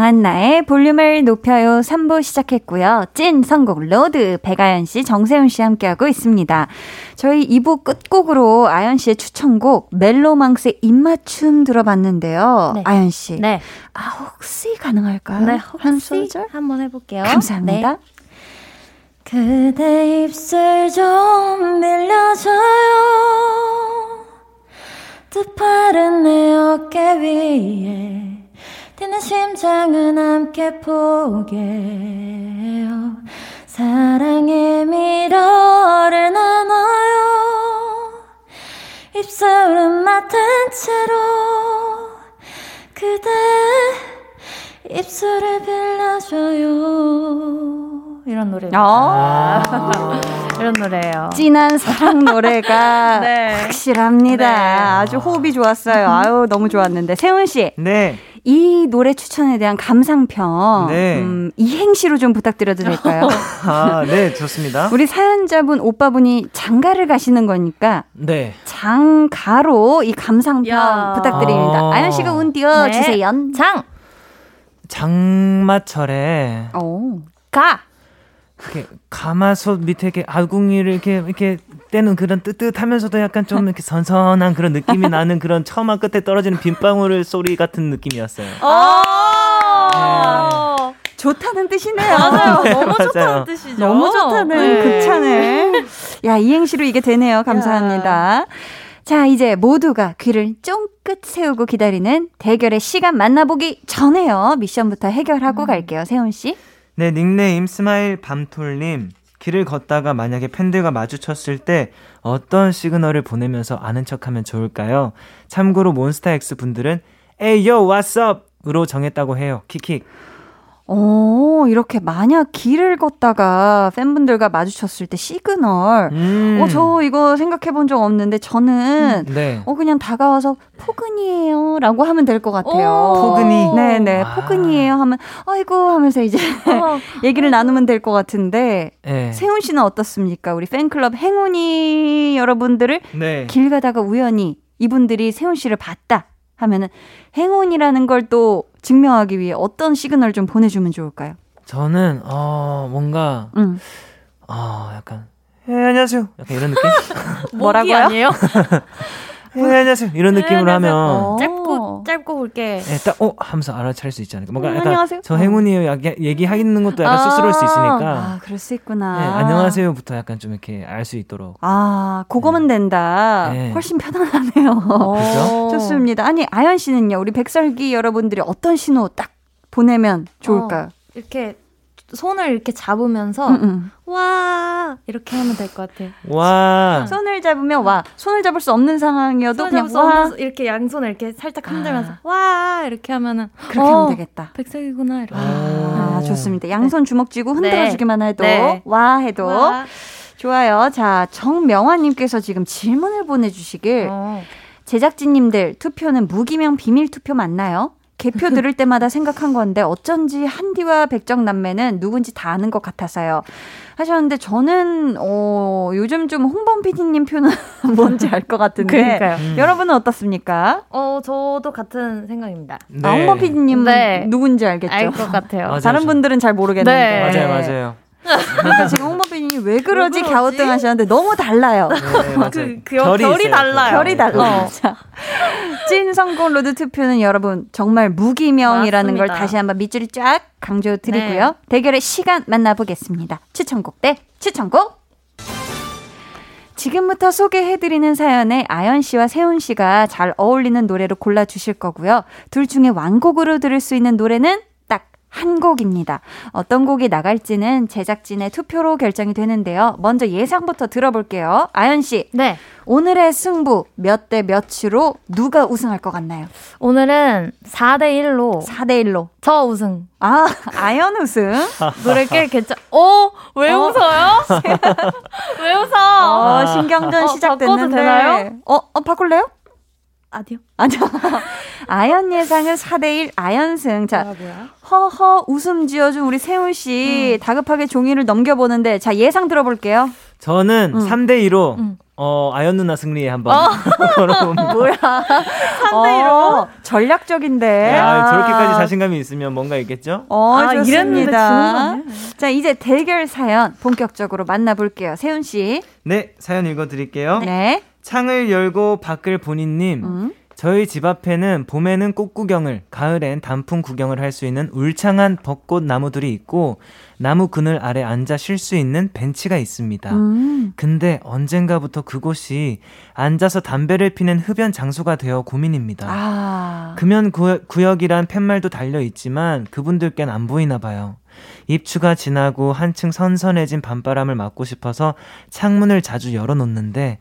강한나의 볼륨을 높여요 3부 시작했고요. 찐 선곡 road 백아연 씨, 정세운 씨 함께하고 있습니다. 저희 2부 끝곡으로 아연 씨의 추천곡 멜로망스의 입맞춤 들어봤는데요. 네. 아연 씨, 네, 아 혹시 가능할까요? 네 한 소절? 한번 해 볼게요 감사합니다. 네. 그대 입술 좀 빌려줘요 두 팔은 내 어깨 위에 뛰는 심장은 함께 포개요 사랑의 미러를 나눠요 입술은 맡은 채로 그대 입술을 빌려줘요 이런 노래 아, 이런 노래예요 진한 사랑 노래가 네. 확실합니다. 네. 아주 호흡이 좋았어요. 아유 너무 좋았는데 세훈 씨, 네. 이 노래 추천에 대한 감상평 네. 음, 이행시로 좀 부탁드려도 될까요? 아, 네, 좋습니다. 우리 사연자분 오빠분이 장가를 가시는 거니까 네. 장가로 이 감상평 야. 부탁드립니다. 아. 아연 씨가 운 띄워 네. 주세요. 장! 장마철에 오. 가! 이렇게 가마솥 밑에 이렇게 아궁이를 이렇게 이렇게 떼는 그런 뜨뜻하면서도 약간 좀 이렇게 선선한 그런 느낌이 나는 그런 처마 끝에 떨어지는 빗방울 소리 같은 느낌이었어요. 어! 좋다는 뜻이네요. 맞아요. 너무 맞아요. 좋다는 뜻이죠. 너무 좋다는 네. 극찬을. 야, 이행시로 이게 되네요. 감사합니다. 자, 이제 모두가 귀를 쫑긋 세우고 기다리는 대결의 시간 만나보기 전에요. 미션부터 해결하고 갈게요. 세훈 씨. 네, 닉네임 스마일 밤톨님. 길을 걷다가 만약에 팬들과 마주쳤을 때 어떤 시그널을 보내면서 아는 척하면 좋을까요? 참고로 몬스타엑스 분들은 ayo what's up 으로 정했다고 해요. 킥킥. 오, 이렇게 만약 길을 걷다가 팬분들과 마주쳤을 때 시그널. 음. 어, 저 이거 생각해 본 적 없는데 저는 네. 어, 그냥 다가와서 포근이에요. 라고 하면 될 것 같아요. 오. 포근이. 네 네. 아. 포근이에요. 하면, 아이고 하면서 이제 어. 얘기를 나누면 될 것 같은데. 네. 세훈 씨는 어떻습니까? 우리 팬클럽 행운이 여러분들을 네. 길 가다가 우연히 이분들이 세훈 씨를 봤다 하면은 행운이라는 걸 또 증명하기 위해 어떤 시그널 좀 보내주면 좋을까요? 저는 어 뭔가 응. 어 약간 예 안녕하세요. 약간 이런 느낌. 뭐라고요? 목이 아니에요? 예 안녕하세요. 이런 느낌으로 하면 어. 짧고 짧고 굵게. 예, 딱, 어? 하면서 알아차릴 수 있지 않을까. 뭔가 음, 약간, 안녕하세요. 저 어. 행운이에요. 약- 얘기하는 것도 약간 아. 쑥스러울 수 있으니까. 아, 그럴 수 있구나. 네, 안녕하세요부터 약간 좀 이렇게 알 수 있도록. 아, 그거면 된다. 네. 훨씬 편안하네요. 그죠? 좋습니다. 아니, 아연 씨는요, 우리 백설기 여러분들이 어떤 신호 딱 보내면 좋을까요? 이렇게 손을 이렇게 잡으면서 응, 응. 와 이렇게 하면 될 것 같아요. 와. 손을 잡으면 와. 손을 잡을 수 없는 상황이어도 그냥 와. 이렇게 양손을 이렇게 살짝 흔들면서 아. 와 이렇게 하면은 그렇게 어, 하면 되겠다. 백석이구나 이렇게. 아, 오. 좋습니다. 양손 주먹 쥐고 흔들어 네. 주기만 해도 네. 와 해도 와. 좋아요. 자, 정명화님께서 지금 질문을 보내주시길 어. 제작진님들 투표는 무기명 비밀 투표 맞나요? 개표 들을 때마다 생각한 건데 어쩐지 한디와 백정남매는 누군지 다 아는 것 같아서요. 하셨는데 저는 어, 요즘 좀 홍범 PD님 표는 뭔지 알 것 같은데 그러니까요. 음. 여러분은 어떻습니까? 어 저도 같은 생각입니다. 네. 아, 홍범 PD님은 네. 누군지 알겠죠? 알 것 같아요. 맞아요. 다른 저- 분들은 잘 모르겠는데 네. 맞아요, 맞아요. 그러니까 지금 홍범 PD님 왜 그러지? 왜 그러지? 갸우뚱 하셨는데 너무 달라요. 네, 맞아요. 그, 그 결이, 있어요. 달라요. 결이 달라. 어. 자, 찐 선곡 road 투표는 여러분 정말 무기명이라는 걸 맞습니다. 다시 한번 밑줄이 쫙 강조드리고요. 네. 대결의 시간 만나보겠습니다. 추천곡 대 추천곡. 지금부터 소개해드리는 사연에 아연 씨와 세운 씨가 잘 어울리는 노래로 골라주실 거고요. 둘 중에 완곡으로 들을 수 있는 노래는 딱 한 곡입니다. 어떤 곡이 나갈지는 제작진의 투표로 결정이 되는데요. 먼저 예상부터 들어볼게요. 아연 씨, 네. 오늘의 승부 몇 대 몇으로 누가 우승할 것 같나요? 오늘은 4대 1로 4대 1로. 저 우승. 아, 아연 우승. 노래 꽤 괜찮, 어? 왜 어. 웃어요? 왜 웃어? 어, 신경전 어, 시작됐는데. 바꿔도 되나요? 어, 어 바꿀래요? 아니요. 아니요. 아연 예상은 4대1 아연승. 자, 뭐야? 허허 웃음 지어준 우리 세훈 씨 다급하게 종이를 넘겨보는데 자 예상 들어볼게요. 저는 음. 3대 2로 음. 어, 아연 누나 승리에 한번 걸어봅니다. 뭐야? 3대 1로 전략적인데. 아, 저렇게까지 자신감이 있으면 뭔가 있겠죠? 어, 아, 좋습니다. 자, 이제 대결 사연 본격적으로 만나볼게요. 세훈 씨. 네, 사연 읽어드릴게요. 네. 창을 열고 밖을 보니님. 음. 저희 집 앞에는 봄에는 꽃 구경을, 가을엔 단풍 구경을 할 수 있는 울창한 벚꽃 나무들이 있고 나무 그늘 아래 앉아 쉴 수 있는 벤치가 있습니다. 음. 근데 언젠가부터 그곳이 앉아서 담배를 피는 흡연 장소가 되어 고민입니다. 아. 금연 구, 구역이란 팻말도 달려 있지만 그분들께는 안 보이나 봐요. 입추가 지나고 한층 선선해진 밤바람을 맞고 싶어서 창문을 자주 열어놓는데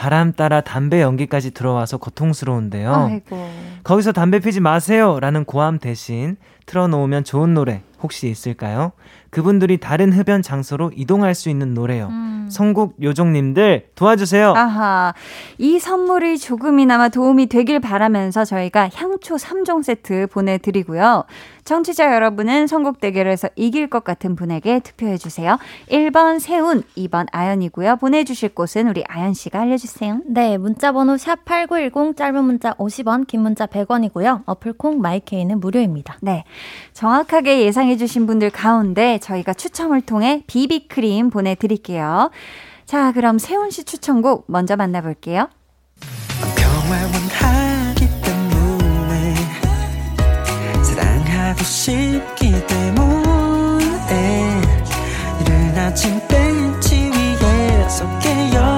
바람 따라 담배 연기까지 들어와서 고통스러운데요. 아이고. 거기서 담배 피지 마세요! 라는 고함 대신 틀어놓으면 좋은 노래 혹시 있을까요? 그분들이 다른 흡연 장소로 이동할 수 있는 노래요. 음. 선곡 요정님들 도와주세요. 아하. 이 선물이 조금이나마 도움이 되길 바라면서 저희가 향초 3종 세트 보내드리고요. 청취자 여러분은 선곡 대결에서 이길 것 같은 분에게 투표해주세요. 1번 세훈, 2번 아연이고요. 보내주실 곳은 우리 아연씨가 알려주세요. 네, 문자번호 샵8910, 짧은 문자 50원, 긴 문자 100원이고요. 어플콩 마이케이는 무료입니다. 네. 정확하게 예상해 주신 분들 가운데 저희가 추첨을 통해 비비크림 보내드릴게요. 자, 그럼 세훈 씨 추천곡 먼저 만나볼게요. 사랑하고 싶기 때문에 이른 아침 벤치 위에서 깨어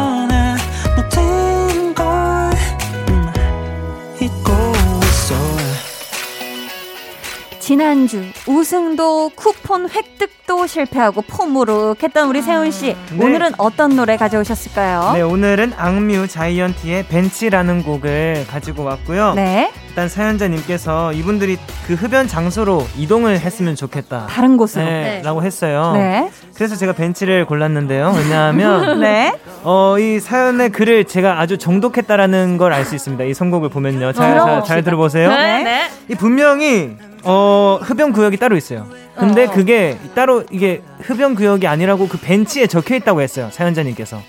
지난주 우승도 쿠폰 획득도 실패하고 포무룩했던 우리 세훈 씨 네. 오늘은 어떤 노래 가져오셨을까요? 네, 오늘은 악뮤 자이언티의 벤치라는 곡을 가지고 왔고요. 네, 일단 사연자님께서 이분들이 그 흡연 장소로 이동을 했으면 좋겠다. 다른 곳으로. 네, 네. 라고 했어요. 네, 그래서 제가 벤치를 골랐는데요. 왜냐하면 네. 어, 이 사연의 글을 제가 아주 정독했다라는 걸 알 수 있습니다. 이 선곡을 보면요. 잘, 잘. 잘 들어보세요. 네. 이 분명히 어, 흡연 구역이 따로 있어요. 근데 그게 따로 이게 흡연 구역이 아니라고 그 벤치에 적혀 있다고 했어요. 사연자님께서.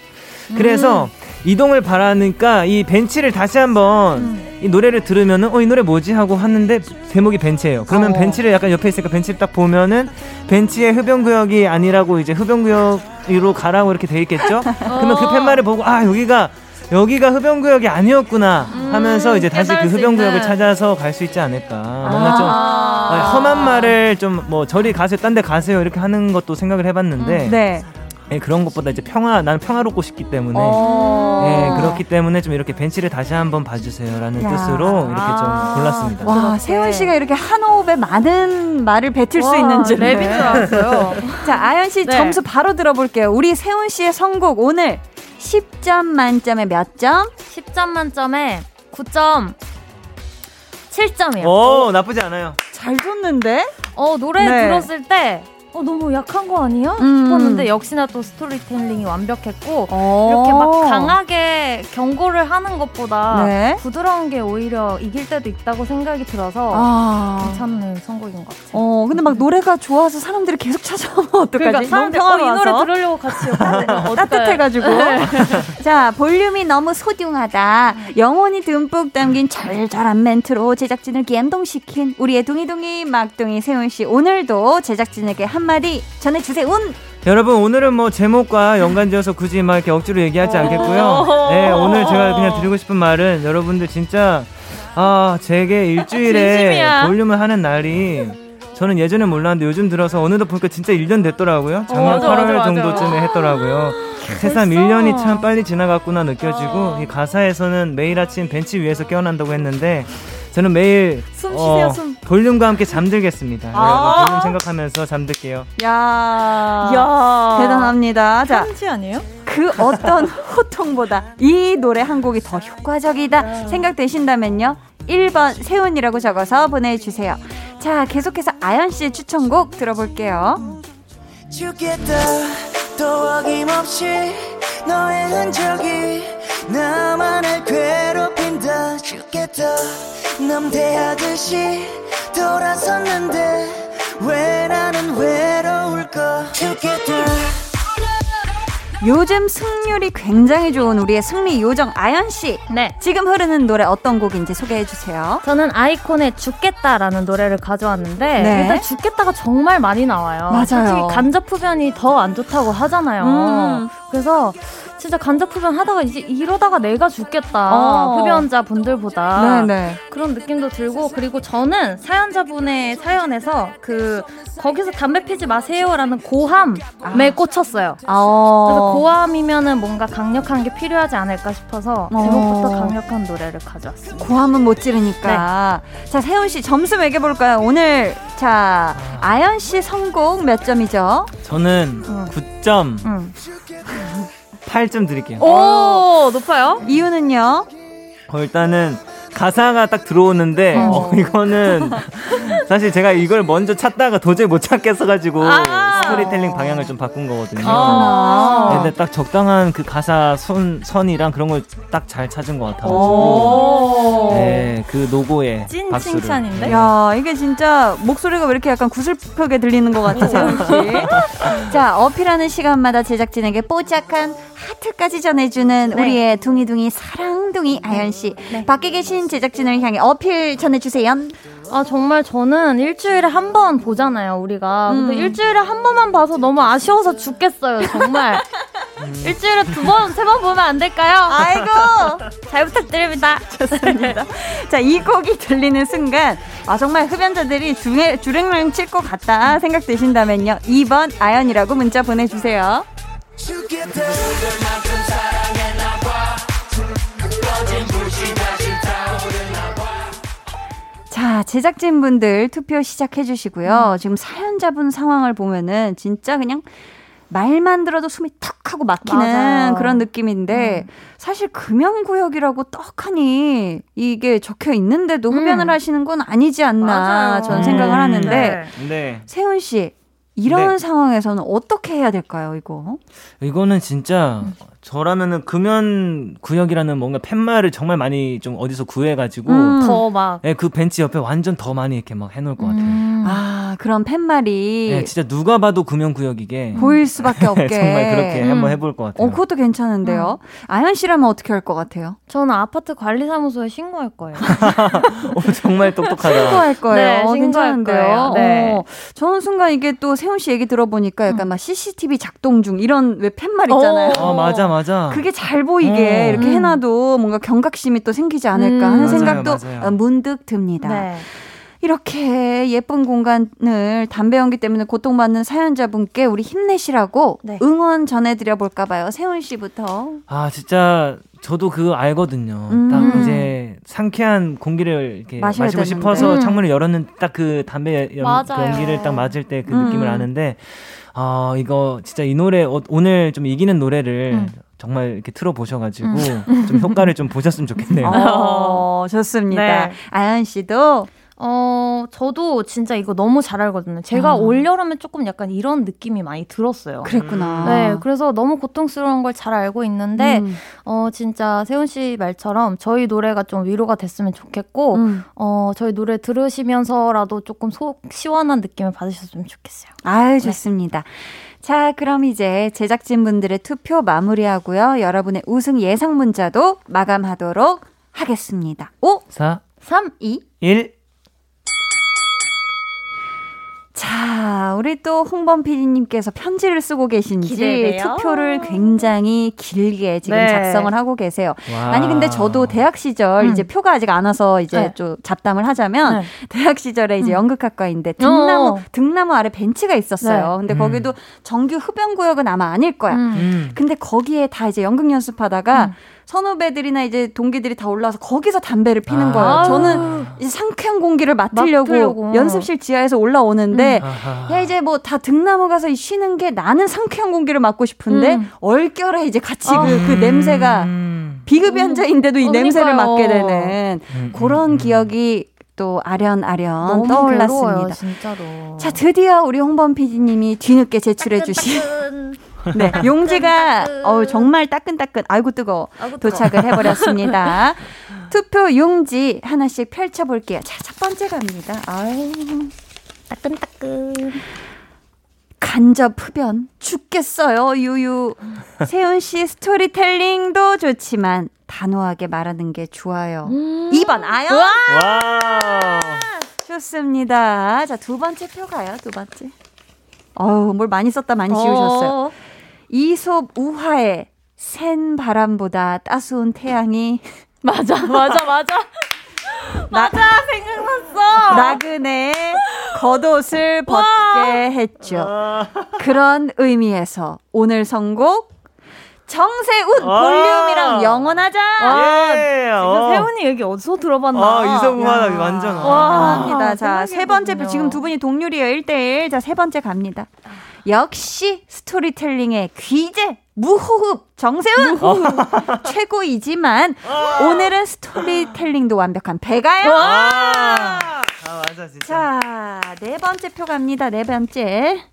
그래서 이동을 바라니까 이 벤치를 다시 한번 이 노래를 들으면은 어 이 노래 뭐지 하고 하는데 제목이 벤치예요. 그러면 어. 벤치를 약간 옆에 있으니까 벤치를 딱 보면은 벤치에 흡연 구역이 아니라고 이제 흡연 구역으로 가라고 이렇게 돼 있겠죠? 그러면 그 팻말을 보고 아 여기가 여기가 흡연 구역이 아니었구나 하면서 이제 다시 그 깨달을 수 흡연 구역을 있는. 찾아서 갈 수 있지 않을까. 뭔가 좀 아. 아, 험한 말을 좀 뭐 저리 가세요, 딴 데 가세요 이렇게 하는 것도 생각을 해봤는데 네. 예, 그런 것보다 이제 평화, 나는 평화롭고 싶기 때문에 어. 예, 그렇기 때문에 좀 이렇게 벤치를 다시 한번 봐주세요라는 야. 뜻으로 이렇게 좀 아. 골랐습니다. 와. 세운 씨가 이렇게 한 호흡에 많은 말을 뱉을 수 와, 있는 줄. 랩인 줄 알았어요. 자, 아연 씨 네. 점수 바로 들어볼게요. 우리 세운 씨의 선곡 오늘 10점 만점에 몇 점? 10점 만점에 9점 7점이요. 오, 나쁘지 않아요. 잘 줬는데? 어, 노래 네. 들었을 때 어, 너무 약한 거 아니야? 음. 싶었는데 역시나 또 스토리텔링이 완벽했고 어. 이렇게 막 강하게 경고를 하는 것보다 네. 부드러운 게 오히려 이길 때도 있다고 생각이 들어서 아. 괜찮은 선곡인 것 같아요. 어, 근데 막 노래가 좋아서 사람들이 계속 찾아오면 어떡하지? 그러니까 사람들이 어, 이 노래. 들으려고 같이 따뜻해가지고. 자, 볼륨이 너무 소중하다. 영혼이 듬뿍 담긴 절절한 멘트로 제작진을 감동시킨 우리의 둥이둥이 막둥이 세훈 씨. 오늘도 제작진에게 한 마디 전해주세요. 운! 여러분 오늘은 뭐 제목과 연관지어서 굳이 막 이렇게 억지로 얘기하지 않겠고요. 네 오늘 제가 그냥 드리고 싶은 말은 여러분들 진짜 아 제게 일주일에. 볼륨을 하는 날이 저는 예전에 몰랐는데 요즘 들어서 어느덧 보니까 진짜 1년 됐더라고요. 작년 맞아, 8월 맞아. 정도쯤에 했더라고요. 세상 1년이 참 빨리 지나갔구나 느껴지고 이 가사에서는 매일 아침 벤치 위에서 깨어난다고 했는데 저는 매일 어, 숨 쉬세요, 숨. 볼륨과 함께 잠들겠습니다. 아. 여러분 볼륨 생각하면서 잠들게요. 야, 야 대단합니다. 자, 편지 아니에요? 그 어떤 호통보다 이 노래 한 곡이 더 효과적이다 생각되신다면요. 1번 세훈이라고 적어서 보내주세요. 자, 계속해서 아연 씨의 추천곡 들어볼게요. 죽겠다 또 어김없이 너의 흔적이 나만을 괴롭힌다 죽겠다. 남대하듯이 돌아섰는데 왜 나는 외로울까? 죽겠다 요즘 승률이 굉장히 좋은 우리의 승리 요정 아연 씨. 네. 지금 흐르는 노래 어떤 곡인지 소개해 주세요. 저는 아이콘의 죽겠다라는 노래를 가져왔는데 네. 일단 죽겠다가 정말 많이 나와요. 맞아요. 솔직히 간접 흡연이 더 안 좋다고 하잖아요. 음. 그래서 진짜 간접 흡연 하다가 이제 이러다가 내가 죽겠다. 어. 흡연자 분들보다 네네. 그런 느낌도 들고 그리고 저는 사연자분의 사연에서 그 거기서 담배 피지 마세요라는 고함에 꽂혔어요. 아, 그래서 고함이면은 뭔가 강력한 게 필요하지 않을까 싶어서 어. 제목부터 강력한 노래를 가져왔습니다. 고함은 못 지르니까. 자, 세훈 씨 점수 매겨볼까요? 오늘 자 아연 씨 성공 몇 점이죠? 저는 어. 9점 응. 8점 드릴게요. 오 높아요? 이유는요? 어, 일단은 가사가 딱 들어오는데 어. 어, 이거는 사실 제가 이걸 먼저 찾다가 도저히 못 찾겠어가지고 아. 스토리텔링 방향을 좀 바꾼 거거든요. 아. 네, 근데 딱 적당한 그 가사 손, 선이랑 그런 걸 딱 잘 찾은 것 같아요. 오. 네, 그 노고에 찐 박수를. 칭찬인데? 야, 이게 진짜 목소리가 왜 이렇게 약간 구슬프게 들리는 것 같아, 세훈 씨. 자, 어필하는 시간마다 제작진에게 뽀짝한 하트까지 전해주는 네. 우리의 둥이둥이 사랑둥이 아연 씨. 밖에 계신 제작진을 향해 어필 전해주세요. 아 정말 저는 일주일에 한 번 보잖아요 우리가 근데 음. 일주일에 한 번만 봐서 너무 아쉬워서 죽겠어요 정말 일주일에 두 번 세 번 보면 안 될까요? 아이고! 잘 부탁드립니다 좋습니다. 자, 이 곡이 들리는 순간, 아, 정말 흡연자들이 주행, 주랭랑 칠것 같다 생각되신다면요. 2번 아연이라고 문자 보내주세요. 자, 제작진분들 투표 시작해 주시고요. 지금 사연자분 상황을 보면은 진짜 그냥 말만 들어도 숨이 턱 하고 막히는 맞아요. 그런 느낌인데 사실 금연구역이라고 떡하니 이게 적혀 있는데도 음. 흡연을 하시는 건 아니지 않나 맞아요. 저는 생각을 음. 하는데 네. 네. 세훈 씨 이런 네. 상황에서는 어떻게 해야 될까요, 이거? 이거는 진짜 저라면은 금연 구역이라는 뭔가 팻말을 정말 많이 좀 어디서 구해가지고 음. 더막 네, 그 벤치 옆에 완전 더 많이 이렇게 막 해놓을 것 같아요. 음. 아, 그런 팻말이 네, 진짜 누가 봐도 금연 구역이게 보일 수밖에 없게. 정말 그렇게 음. 한번 해볼 것 같아요. 어, 그것도 괜찮은데요. 아연 씨라면 어떻게 할 것 같아요? 저는 아파트 관리사무소에 신고할 거예요 어, 정말 똑똑하다. 신고할 거예요. 네, 어, 신고할 괜찮은데요. 거예요. 네. 어, 저는 순간 이게 또 세훈 씨 얘기 들어보니까 약간 막 CCTV 작동 중 이런 왜 팻말 있잖아요. 어. 어, 맞아, 맞아. 그게 잘 보이게 어. 이렇게 음. 해놔도 뭔가 경각심이 또 생기지 않을까 음. 하는 맞아요, 생각도 맞아요. 어, 문득 듭니다. 네. 이렇게 예쁜 공간을 담배 연기 때문에 고통받는 사연자분께 우리 힘내시라고 네. 응원 전해드려 볼까 봐요. 세훈 씨부터. 아, 진짜 저도 그거 알거든요. 음. 딱 이제 상쾌한 공기를 이렇게 마시고 되는데. 싶어서 음. 창문을 열었는 딱 그 담배 연, 맞아요. 연기를 딱 맞을 때그 음. 느낌을 아는데 아, 이거 진짜 이 노래 어, 오늘 좀 이기는 노래를 음. 정말 이렇게 틀어보셔가지고 좀 효과를 좀 보셨으면 좋겠네요. 어, 좋습니다. 네. 아연 씨도 어, 저도 진짜 이거 너무 잘 알거든요. 제가 아. 올여름에 조금 약간 이런 느낌이 많이 들었어요. 그랬구나. 네, 그래서 너무 고통스러운 걸 잘 알고 있는데, 음. 어, 진짜 세훈 씨 말처럼 저희 노래가 좀 위로가 됐으면 좋겠고, 음. 어, 저희 노래 들으시면서라도 조금 속 시원한 느낌을 받으셨으면 좋겠어요. 아유, 좋습니다. 자, 그럼 이제 제작진분들의 투표 마무리하고요. 여러분의 우승 예상 문자도 마감하도록 하겠습니다. 5, 4, 3, 2, 1. 자, 자, 우리 또 홍범 PD님께서 편지를 쓰고 계신지 기대돼요. 투표를 굉장히 길게 지금 네. 작성을 하고 계세요. 와. 아니 근데 저도 대학 시절 음. 이제 표가 아직 안 와서 이제 네. 좀 잡담을 하자면 네. 대학 시절에 이제 음. 연극학과인데 등나무 어. 등나무 아래 벤치가 있었어요. 네. 근데 음. 거기도 정규 흡연 구역은 아마 아닐 거야. 음. 음. 근데 거기에 다 이제 연극 연습하다가 음. 선후배들이나 이제 동기들이 다 올라와서 거기서 담배를 피는 아. 거예요. 저는 이제 상쾌한 공기를 맡으려고, 맡으려고. 연습실 지하에서 올라오는데 아하. 야 이제 뭐 다 등나무 가서 쉬는 게 나는 상쾌한 공기를 맡고 싶은데 음. 얼결에 이제 같이 아. 그, 그 냄새가 음. 비급연자인데도 이 냄새를 그러니까요. 맡게 되는 음, 그런 음, 음. 기억이 또 아련아련 떠올랐습니다. 괴로워요, 진짜로. 자 드디어 우리 홍범 PD님이 뒤늦게 제출해 주신 네, 용지가 어 정말 따끈따끈 아이고 뜨거. 도착을 해버렸습니다. 투표 용지 하나씩 펼쳐볼게요. 자, 첫 번째 갑니다. 아유, 따끈따끈. 간접 흡연 죽겠어요, 유유. 세훈 씨 스토리텔링도 좋지만 단호하게 말하는 게 좋아요. 음. 2번 아연 와. 좋습니다. 자, 두 번째 표 가요, 두 번째. 어우, 뭘 많이 썼다 많이 지우셨어요. 어. 이솝 우화의 센 바람보다 따스운 태양이 맞아, 맞아, 맞아. 맞아, 생각났어. 나그네 겉옷을 벗게 했죠. 그런 의미에서 오늘 선곡 정세훈 와. 볼륨이랑 영원하자. 예. 이거 어. 세훈이 얘기 어디서 들어봤나? 아, 이성우가 야. 완전. 와. 합니다. 자, 세 번째. 지금 두 분이 동률이에요. 1대1. 자, 세 번째 갑니다. 역시 스토리텔링의 귀재 무호흡 정세훈 최고이지만 오늘은 스토리텔링도 완벽한 배가요. 아. 아, 맞아, 진짜. 자, 네 번째 표 갑니다. 네 번째.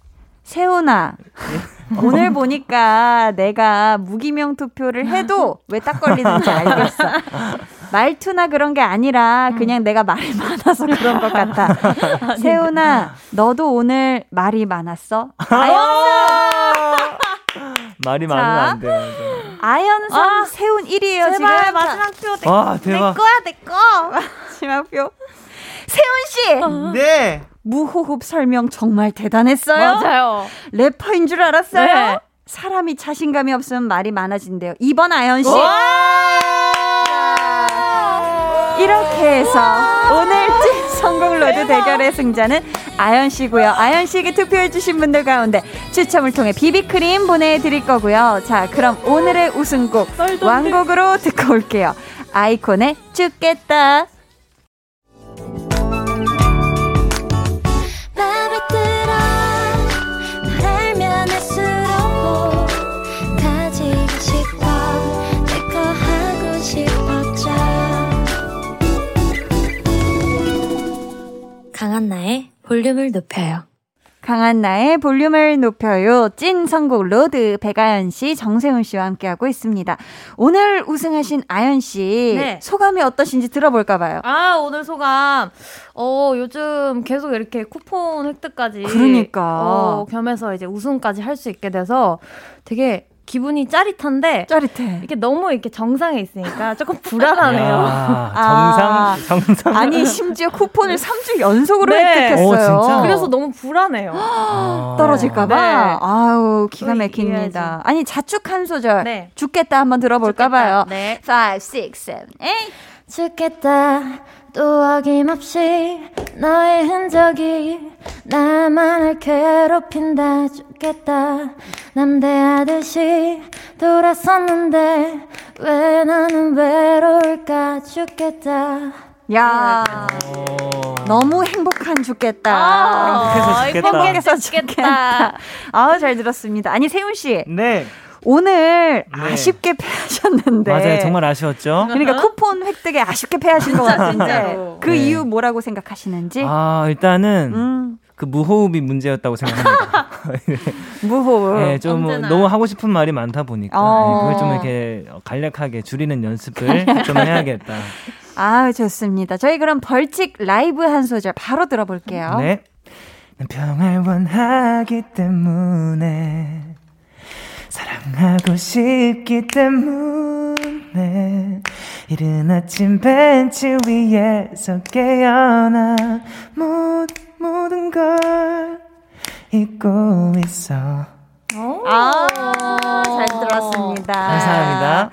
세훈아. 오늘 보니까 내가 무기명 투표를 해도 왜 딱 걸리는지 알겠어. 말투나 그런 게 아니라 그냥 내가 말이 많아서 그런 것 같아. 세훈아, 너도 오늘 말이 많았어? 아! 말이 자. 많으면 안 돼, 맞아. 아연성 아, 세훈 1위에요, 지금. 제발 마지막 표 내, 와, 내 대박. 거야, 내 거. 마지막 표. 세운 씨! 네. 무호흡 설명 정말 대단했어요. 맞아요. 래퍼인 줄 알았어요? 네. 사람이 자신감이 없으면 말이 많아진대요. 2번 아연 씨. 이렇게 해서 오늘 찐 선곡 road 대결의 승자는 아연 씨고요. 아연 씨에게 투표해 주신 분들 가운데 추첨을 통해 비비크림 보내드릴 거고요. 자, 그럼 오늘의 우승곡 완곡으로 듣고 올게요. 아이콘의 죽겠다. 강한나의 볼륨을 높여요 강한나의 볼륨을 높여요. 찐 선곡 road 백아연 씨, 정세운 씨와 함께하고 있습니다. 오늘 우승하신 아연 씨 네. 소감이 어떠신지 들어볼까 봐요. 아 오늘 소감 어 요즘 계속 이렇게 쿠폰 획득까지 그러니까. 어, 겸해서 이제 우승까지 할 수 있게 돼서 되게 기분이 짜릿한데 짜릿해. 이렇게 너무 이렇게 정상에 있으니까 조금 불안하네요. 야, 아. 정상, 정상. 아니 심지어 쿠폰을 3주 연속으로 네. 획득했어요. 오? 그래서 너무 불안해요. 아. 떨어질까 봐. 네. 아우 기가 또 막힙니다. 아니 자축 한 소절 네. 죽겠다 한번 들어볼까봐요. 네. 5, 6, 7, 8. 죽겠다 또 어김없이 너의 흔적이 나만을 괴롭힌다 죽겠다 남대하듯이 돌아섰는데 왜 나는 외로울까 죽겠다 야 오. 너무 행복한 죽겠다. 아, 행복해서 죽겠다. 행복해서 죽겠다. 아우 잘 들었습니다. 아니 세훈 씨 네. 오늘 네. 아쉽게 패하셨는데 맞아요. 정말 아쉬웠죠? 그러니까 쿠폰 획득에 아쉽게 패하신 것 같은데. 그 네. 이유 뭐라고 생각하시는지 아, 일단은 음 그 무호흡이 문제였다고 생각합니다. 무호흡 네, 좀 언제나. 너무 하고 싶은 말이 많다 보니까 어. 네, 그걸 좀 이렇게 간략하게 줄이는 연습을 좀 해야겠다. 아 좋습니다. 저희 그럼 벌칙 라이브 한 소절 바로 들어볼게요. 네. 난 평화를 원하기 때문에 사랑하고 싶기 때문에 이른 아침 벤치 위에서 깨어나 모, 모든 걸 잊고 있어. 아, 잘 들었습니다. 감사합니다.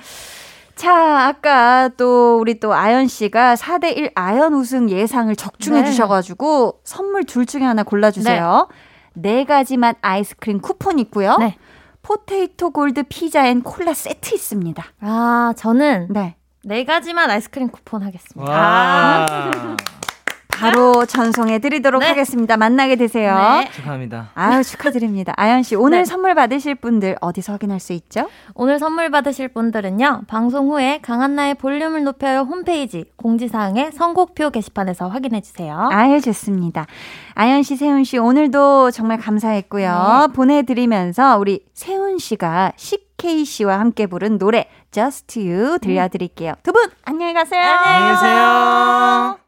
자, 아까 또 우리 또 아연 씨가 4대1 아연 우승 예상을 적중해 네. 주셔가지고 선물 둘 중에 하나 골라주세요. 네. 가지 맛 아이스크림 쿠폰 있고요. 네. potato gold 피자 and 콜라 세트 있습니다. 아, 저는 네. 네 가지 맛 아이스크림 쿠폰 하겠습니다. 와. 바로 전송해 드리도록 네. 하겠습니다. 맛나게 드세요. 네. 축하합니다. 아유, 축하드립니다. 아연 씨, 오늘 네. 선물 받으실 분들 어디서 확인할 수 있죠? 오늘 선물 받으실 분들은요, 방송 후에 강한나의 볼륨을 높여요 홈페이지 공지사항의 선곡표 게시판에서 확인해 주세요. 아유, 좋습니다. 아연 씨, 세훈 씨, 오늘도 정말 감사했고요. 보내 드리면서 우리 세훈 씨가 CK 씨와 함께 부른 노래 Just You 들려드릴게요. 두 분, 안녕히 가세요. 안녕히 계세요.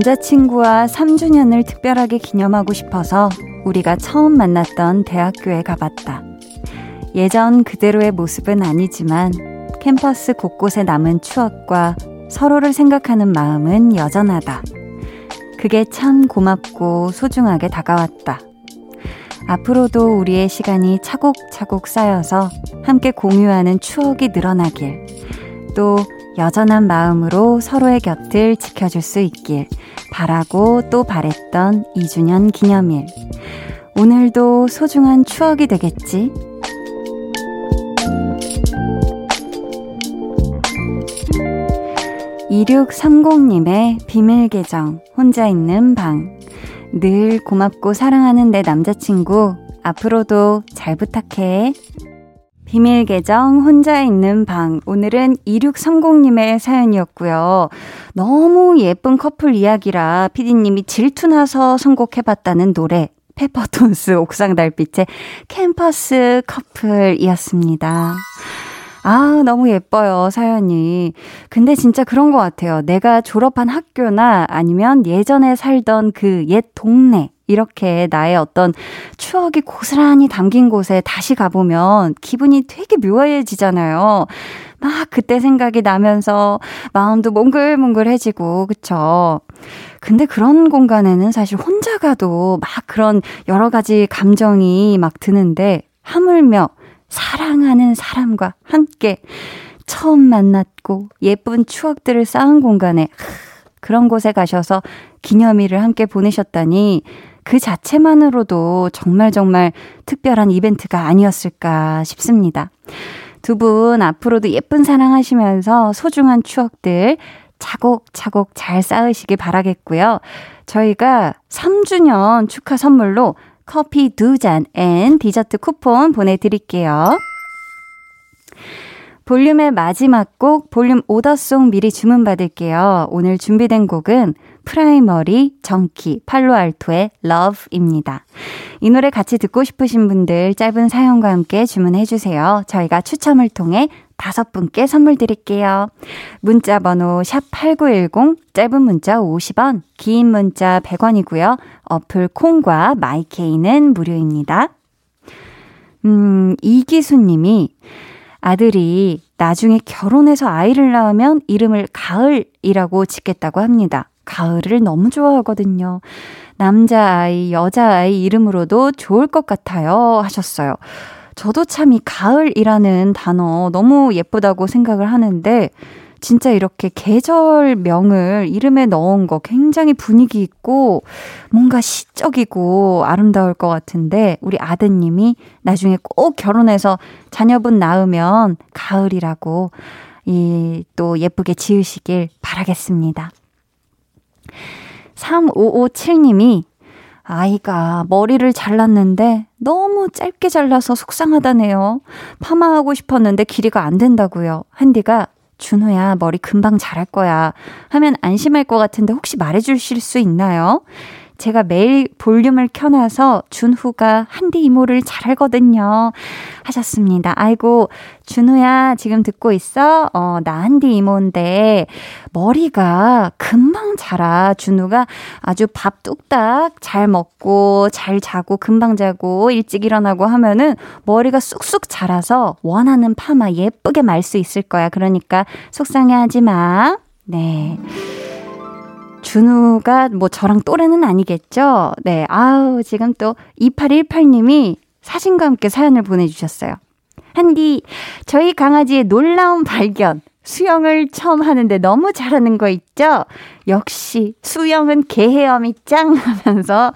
남자친구와 3주년을 특별하게 기념하고 싶어서 우리가 처음 만났던 대학교에 가봤다. 예전 그대로의 모습은 아니지만 캠퍼스 곳곳에 남은 추억과 서로를 생각하는 마음은 여전하다. 그게 참 고맙고 소중하게 다가왔다. 앞으로도 우리의 시간이 차곡차곡 쌓여서 함께 공유하는 추억이 늘어나길. 또 여전한 마음으로 서로의 곁을 지켜줄 수 있길 바라고 또 바랬던 2주년 기념일. 오늘도 소중한 추억이 되겠지? (2630님의) 비밀 계정 혼자 있는 방 늘 고맙고 사랑하는 내 남자친구 앞으로도 잘 부탁해 비밀 계정 혼자 있는 방. 오늘은 2630님의 사연이었고요. 너무 예쁜 커플 이야기라 피디님이 질투나서 선곡해봤다는 노래. 페퍼톤스 옥상 달빛의 캠퍼스 커플이었습니다. 아, 너무 예뻐요, 사연이. 근데 진짜 그런 것 같아요. 내가 졸업한 학교나 아니면 예전에 살던 그 옛 동네. 이렇게 나의 어떤 추억이 고스란히 담긴 곳에 다시 가보면 기분이 되게 묘해지잖아요. 막 그때 생각이 나면서 마음도 몽글몽글해지고, 그쵸? 근데 그런 공간에는 사실 혼자 가도 막 그런 여러 가지 감정이 막 드는데, 하물며 사랑하는 사람과 함께 처음 만났고 예쁜 추억들을 쌓은 공간에 그런 곳에 가셔서 기념일을 함께 보내셨다니 그 자체만으로도 정말 정말 특별한 이벤트가 아니었을까 싶습니다. 두 분 앞으로도 예쁜 사랑하시면서 소중한 추억들 차곡차곡 잘 쌓으시길 바라겠고요. 저희가 3주년 축하 선물로 커피 두 잔 and 디저트 쿠폰 보내드릴게요. 볼륨의 마지막 곡 볼륨 order song 미리 주문받을게요. 오늘 준비된 곡은 프라이머리 정키 팔로알토의 Love입니다. 이 노래 같이 듣고 싶으신 분들 짧은 사연과 함께 주문해 주세요. 저희가 추첨을 통해 다섯 분께 선물 드릴게요. 문자 번호 sharp8910 짧은 문자 50원, 긴 문자 100원이고요. 어플 콩과 마이케이는 무료입니다. 음, 이기수 님이 아들이 나중에 결혼해서 아이를 낳으면 이름을 가을이라고 짓겠다고 합니다. 가을을 너무 좋아하거든요. 남자아이, 여자아이 이름으로도 좋을 것 같아요. 하셨어요. 저도 참 이 가을이라는 단어 너무 예쁘다고 생각을 하는데, 진짜 이렇게 계절명을 이름에 넣은 거 굉장히 분위기 있고 뭔가 시적이고 아름다울 것 같은데 우리 아드님이 나중에 꼭 결혼해서 자녀분 낳으면 가을이라고 이, 또 예쁘게 지으시길 바라겠습니다. 3557님이 아이가 머리를 잘랐는데 너무 짧게 잘라서 속상하다네요. 파마하고 싶었는데 길이가 안 된다고요. 한디가 준호야 머리 금방 자랄 거야 하면 안심할 것 같은데 혹시 말해주실 수 있나요? 제가 매일 볼륨을 켜놔서 준후가 한디 이모를 잘 알거든요. 하셨습니다. 아이고, 준우야, 지금 듣고 있어? 어, 나 한디 이모인데, 머리가 금방 자라. 준우가 아주 밥 뚝딱 잘 먹고, 잘 자고, 금방 자고, 일찍 일어나고 하면은 머리가 쑥쑥 자라서 원하는 파마 예쁘게 말 수 있을 거야. 그러니까 속상해 하지 마. 네. 준우가 뭐 저랑 또래는 아니겠죠? 네. 아우, 지금 또 2818님이 사진과 함께 사연을 보내주셨어요. 한디, 저희 강아지의 놀라운 발견. 수영을 처음 하는데 너무 잘하는 거 있죠? 역시 수영은 개헤엄이 짱 하면서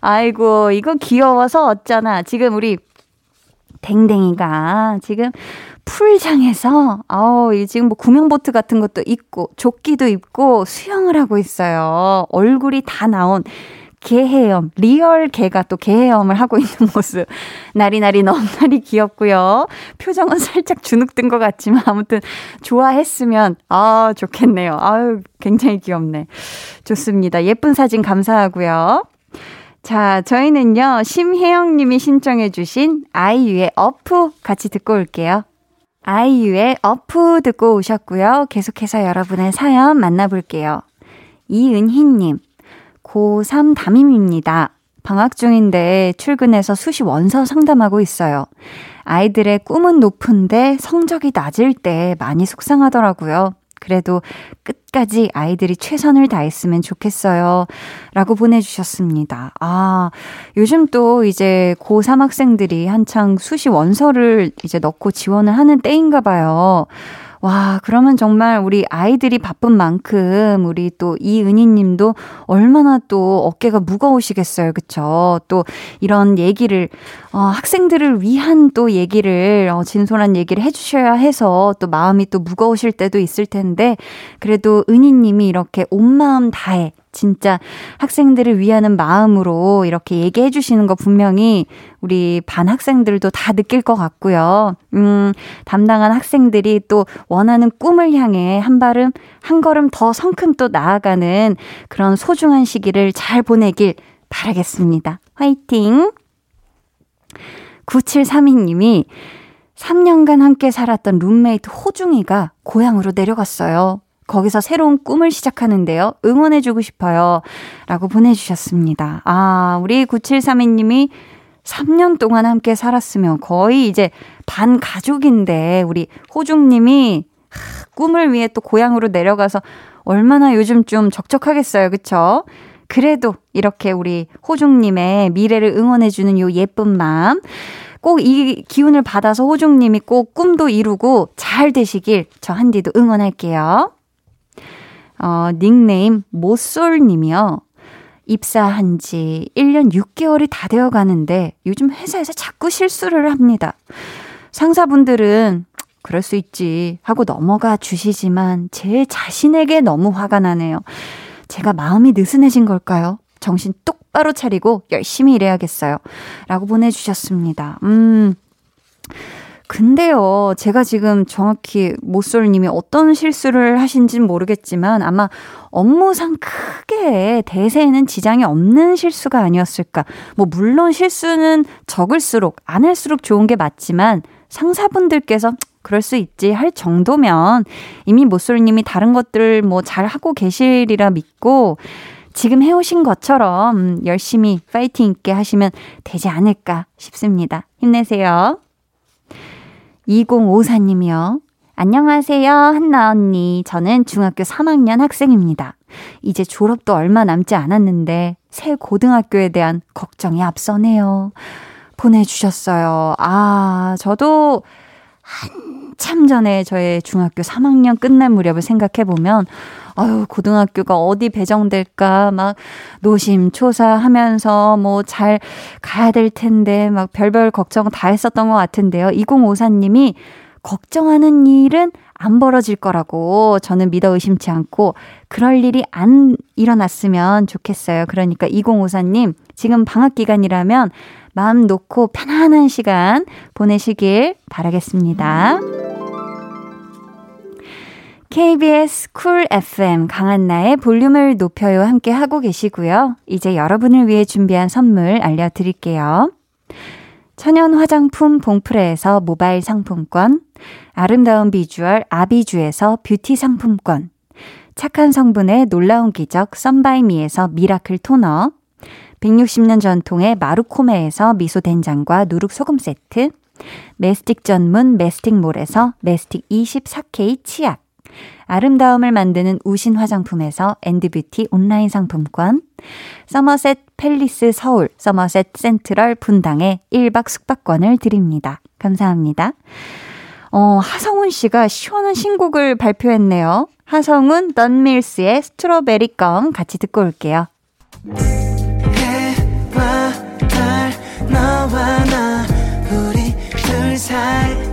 아이고 이거 귀여워서 어쩌나 지금 우리 댕댕이가 지금 풀장에서 아우 지금 뭐 구명보트 같은 것도 있고 조끼도 입고 수영을 하고 있어요. 얼굴이 다 나온 개헤엄, real 개가 또 개헤엄을 하고 있는 모습. 나리나리 너무나리 귀엽고요. 표정은 살짝 주눅든 것 같지만 아무튼 좋아했으면 아 좋겠네요. 아유 굉장히 귀엽네. 좋습니다. 예쁜 사진 감사하고요. 자, 저희는요, 심혜영 님이 신청해주신 아이유의 어프 같이 듣고 올게요. 아이유의 어프 듣고 오셨고요. 계속해서 여러분의 사연 만나볼게요. 이은희님, 고3 담임입니다. 방학 중인데 출근해서 수시 원서 상담하고 있어요. 아이들의 꿈은 높은데 성적이 낮을 때 많이 속상하더라고요. 그래도 끝까지 아이들이 최선을 다했으면 좋겠어요. 라고 보내주셨습니다. 아, 요즘 또 이제 고3 학생들이 한창 수시 원서를 이제 넣고 지원을 하는 때인가 봐요. 와, 그러면 정말 우리 아이들이 바쁜 만큼 우리 또 이은희 님도 얼마나 또 어깨가 무거우시겠어요. 그쵸? 또 이런 얘기를, 어, 학생들을 위한 또 얘기를, 어, 진솔한 얘기를 해주셔야 해서 또 마음이 또 무거우실 때도 있을 텐데, 그래도 은희 님이 이렇게 온 마음 다해 진짜 학생들을 위하는 마음으로 이렇게 얘기해 주시는 거 분명히 우리 반 학생들도 다 느낄 것 같고요. 음, 담당한 학생들이 또 원하는 꿈을 향해 한 발음, 한 걸음 더 성큼 또 나아가는 그런 소중한 시기를 잘 보내길 바라겠습니다. 화이팅! 9732님이 3년간 함께 살았던 룸메이트 호중이가 고향으로 내려갔어요. 거기서 새로운 꿈을 시작하는데요. 응원해주고 싶어요. 라고 보내주셨습니다. 아, 우리 9732님이 3년 동안 함께 살았으면 거의 이제 반 가족인데, 우리 호중님이 꿈을 위해 또 고향으로 내려가서 얼마나 요즘 좀 적적하겠어요. 그쵸? 그래도 이렇게 우리 호중님의 미래를 응원해주는 요 예쁜 마음. 꼭 이 기운을 받아서 호중님이 꼭 꿈도 이루고 잘 되시길 저 한디도 응원할게요. 어, 닉네임 모쏠님이요. 입사한 지 1년 6개월이 다 되어 가는데 요즘 회사에서 자꾸 실수를 합니다. 상사분들은 그럴 수 있지 하고 넘어가 주시지만 제 자신에게 너무 화가 나네요. 제가 마음이 느슨해진 걸까요? 정신 똑바로 차리고 열심히 일해야겠어요. 라고 보내주셨습니다. 음. 근데요, 제가 지금 정확히 모쏠님이 어떤 실수를 하신지는 모르겠지만 아마 업무상 크게 대세에는 지장이 없는 실수가 아니었을까. 뭐, 물론 실수는 적을수록, 안 할수록 좋은 게 맞지만 상사분들께서 그럴 수 있지 할 정도면 이미 모쏠님이 다른 것들 뭐 잘 하고 계시리라 믿고 지금 해오신 것처럼 열심히 파이팅 있게 하시면 되지 않을까 싶습니다. 힘내세요. 2054님이요. 안녕하세요, 한나 언니. 저는 중학교 3학년 학생입니다. 이제 졸업도 얼마 남지 않았는데 새 고등학교에 대한 걱정이 앞서네요. 보내주셨어요. 아, 저도 한참 전에 저의 중학교 3학년 끝날 무렵을 생각해보면, 아유, 고등학교가 어디 배정될까, 막, 노심초사하면서 뭐 잘 가야 될 텐데, 막 별별 걱정 다 했었던 것 같은데요. 2054님이 걱정하는 일은 안 벌어질 거라고 저는 믿어 의심치 않고 그럴 일이 안 일어났으면 좋겠어요. 그러니까 2054님, 지금 방학 기간이라면 마음 놓고 편안한 시간 보내시길 바라겠습니다. KBS 쿨 FM 강한나의 볼륨을 높여요 함께 하고 계시고요. 이제 여러분을 위해 준비한 선물 알려드릴게요. 천연 화장품 봉프레에서 모바일 상품권, 아름다운 비주얼 아비주에서 뷰티 상품권, 착한 성분의 놀라운 기적 썬바이미에서 Miracle Toner, 160년 전통의 마루코메에서 미소 된장과 누룩 소금 세트, 메스틱 전문 메스틱몰에서 메스틱 24K 치약, 아름다움을 만드는 우신 화장품에서 엔드뷰티 온라인 상품권, 서머셋 팰리스 서울, 서머셋 센트럴 분당에 1박 숙박권을 드립니다. 감사합니다. 어, 하성훈 씨가 시원한 신곡을 발표했네요. 하성훈 던밀스의 스트로베리 껌 같이 듣고 올게요. 해와 달 너와 나 우리 둘 사이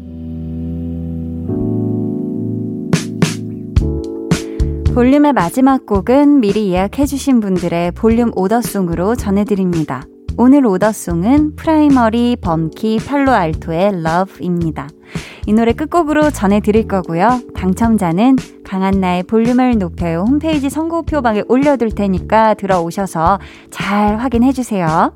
볼륨의 마지막 곡은 미리 예약해주신 분들의 볼륨 오더송으로 전해드립니다. 오늘 order song은 프라이머리 범키 팔로알토의 Love입니다. 이 노래 끝곡으로 전해드릴 거고요. 당첨자는 강한나의 볼륨을 높여요 홈페이지 선곡표 방에 올려둘 테니까 들어오셔서 잘 확인해주세요.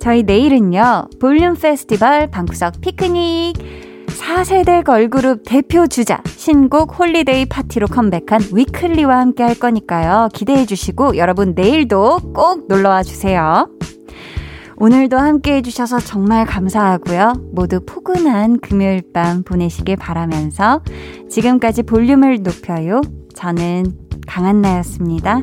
저희 내일은요, 볼륨 페스티벌 방구석 피크닉 4세대 걸그룹 대표 주자 신곡 Holiday Party로 컴백한 위클리와 함께 할 거니까요. 기대해 주시고 여러분 내일도 꼭 놀러와 주세요. 오늘도 함께 해주셔서 정말 감사하고요. 모두 포근한 금요일 밤 보내시길 바라면서 지금까지 볼륨을 높여요. 저는 강한나였습니다.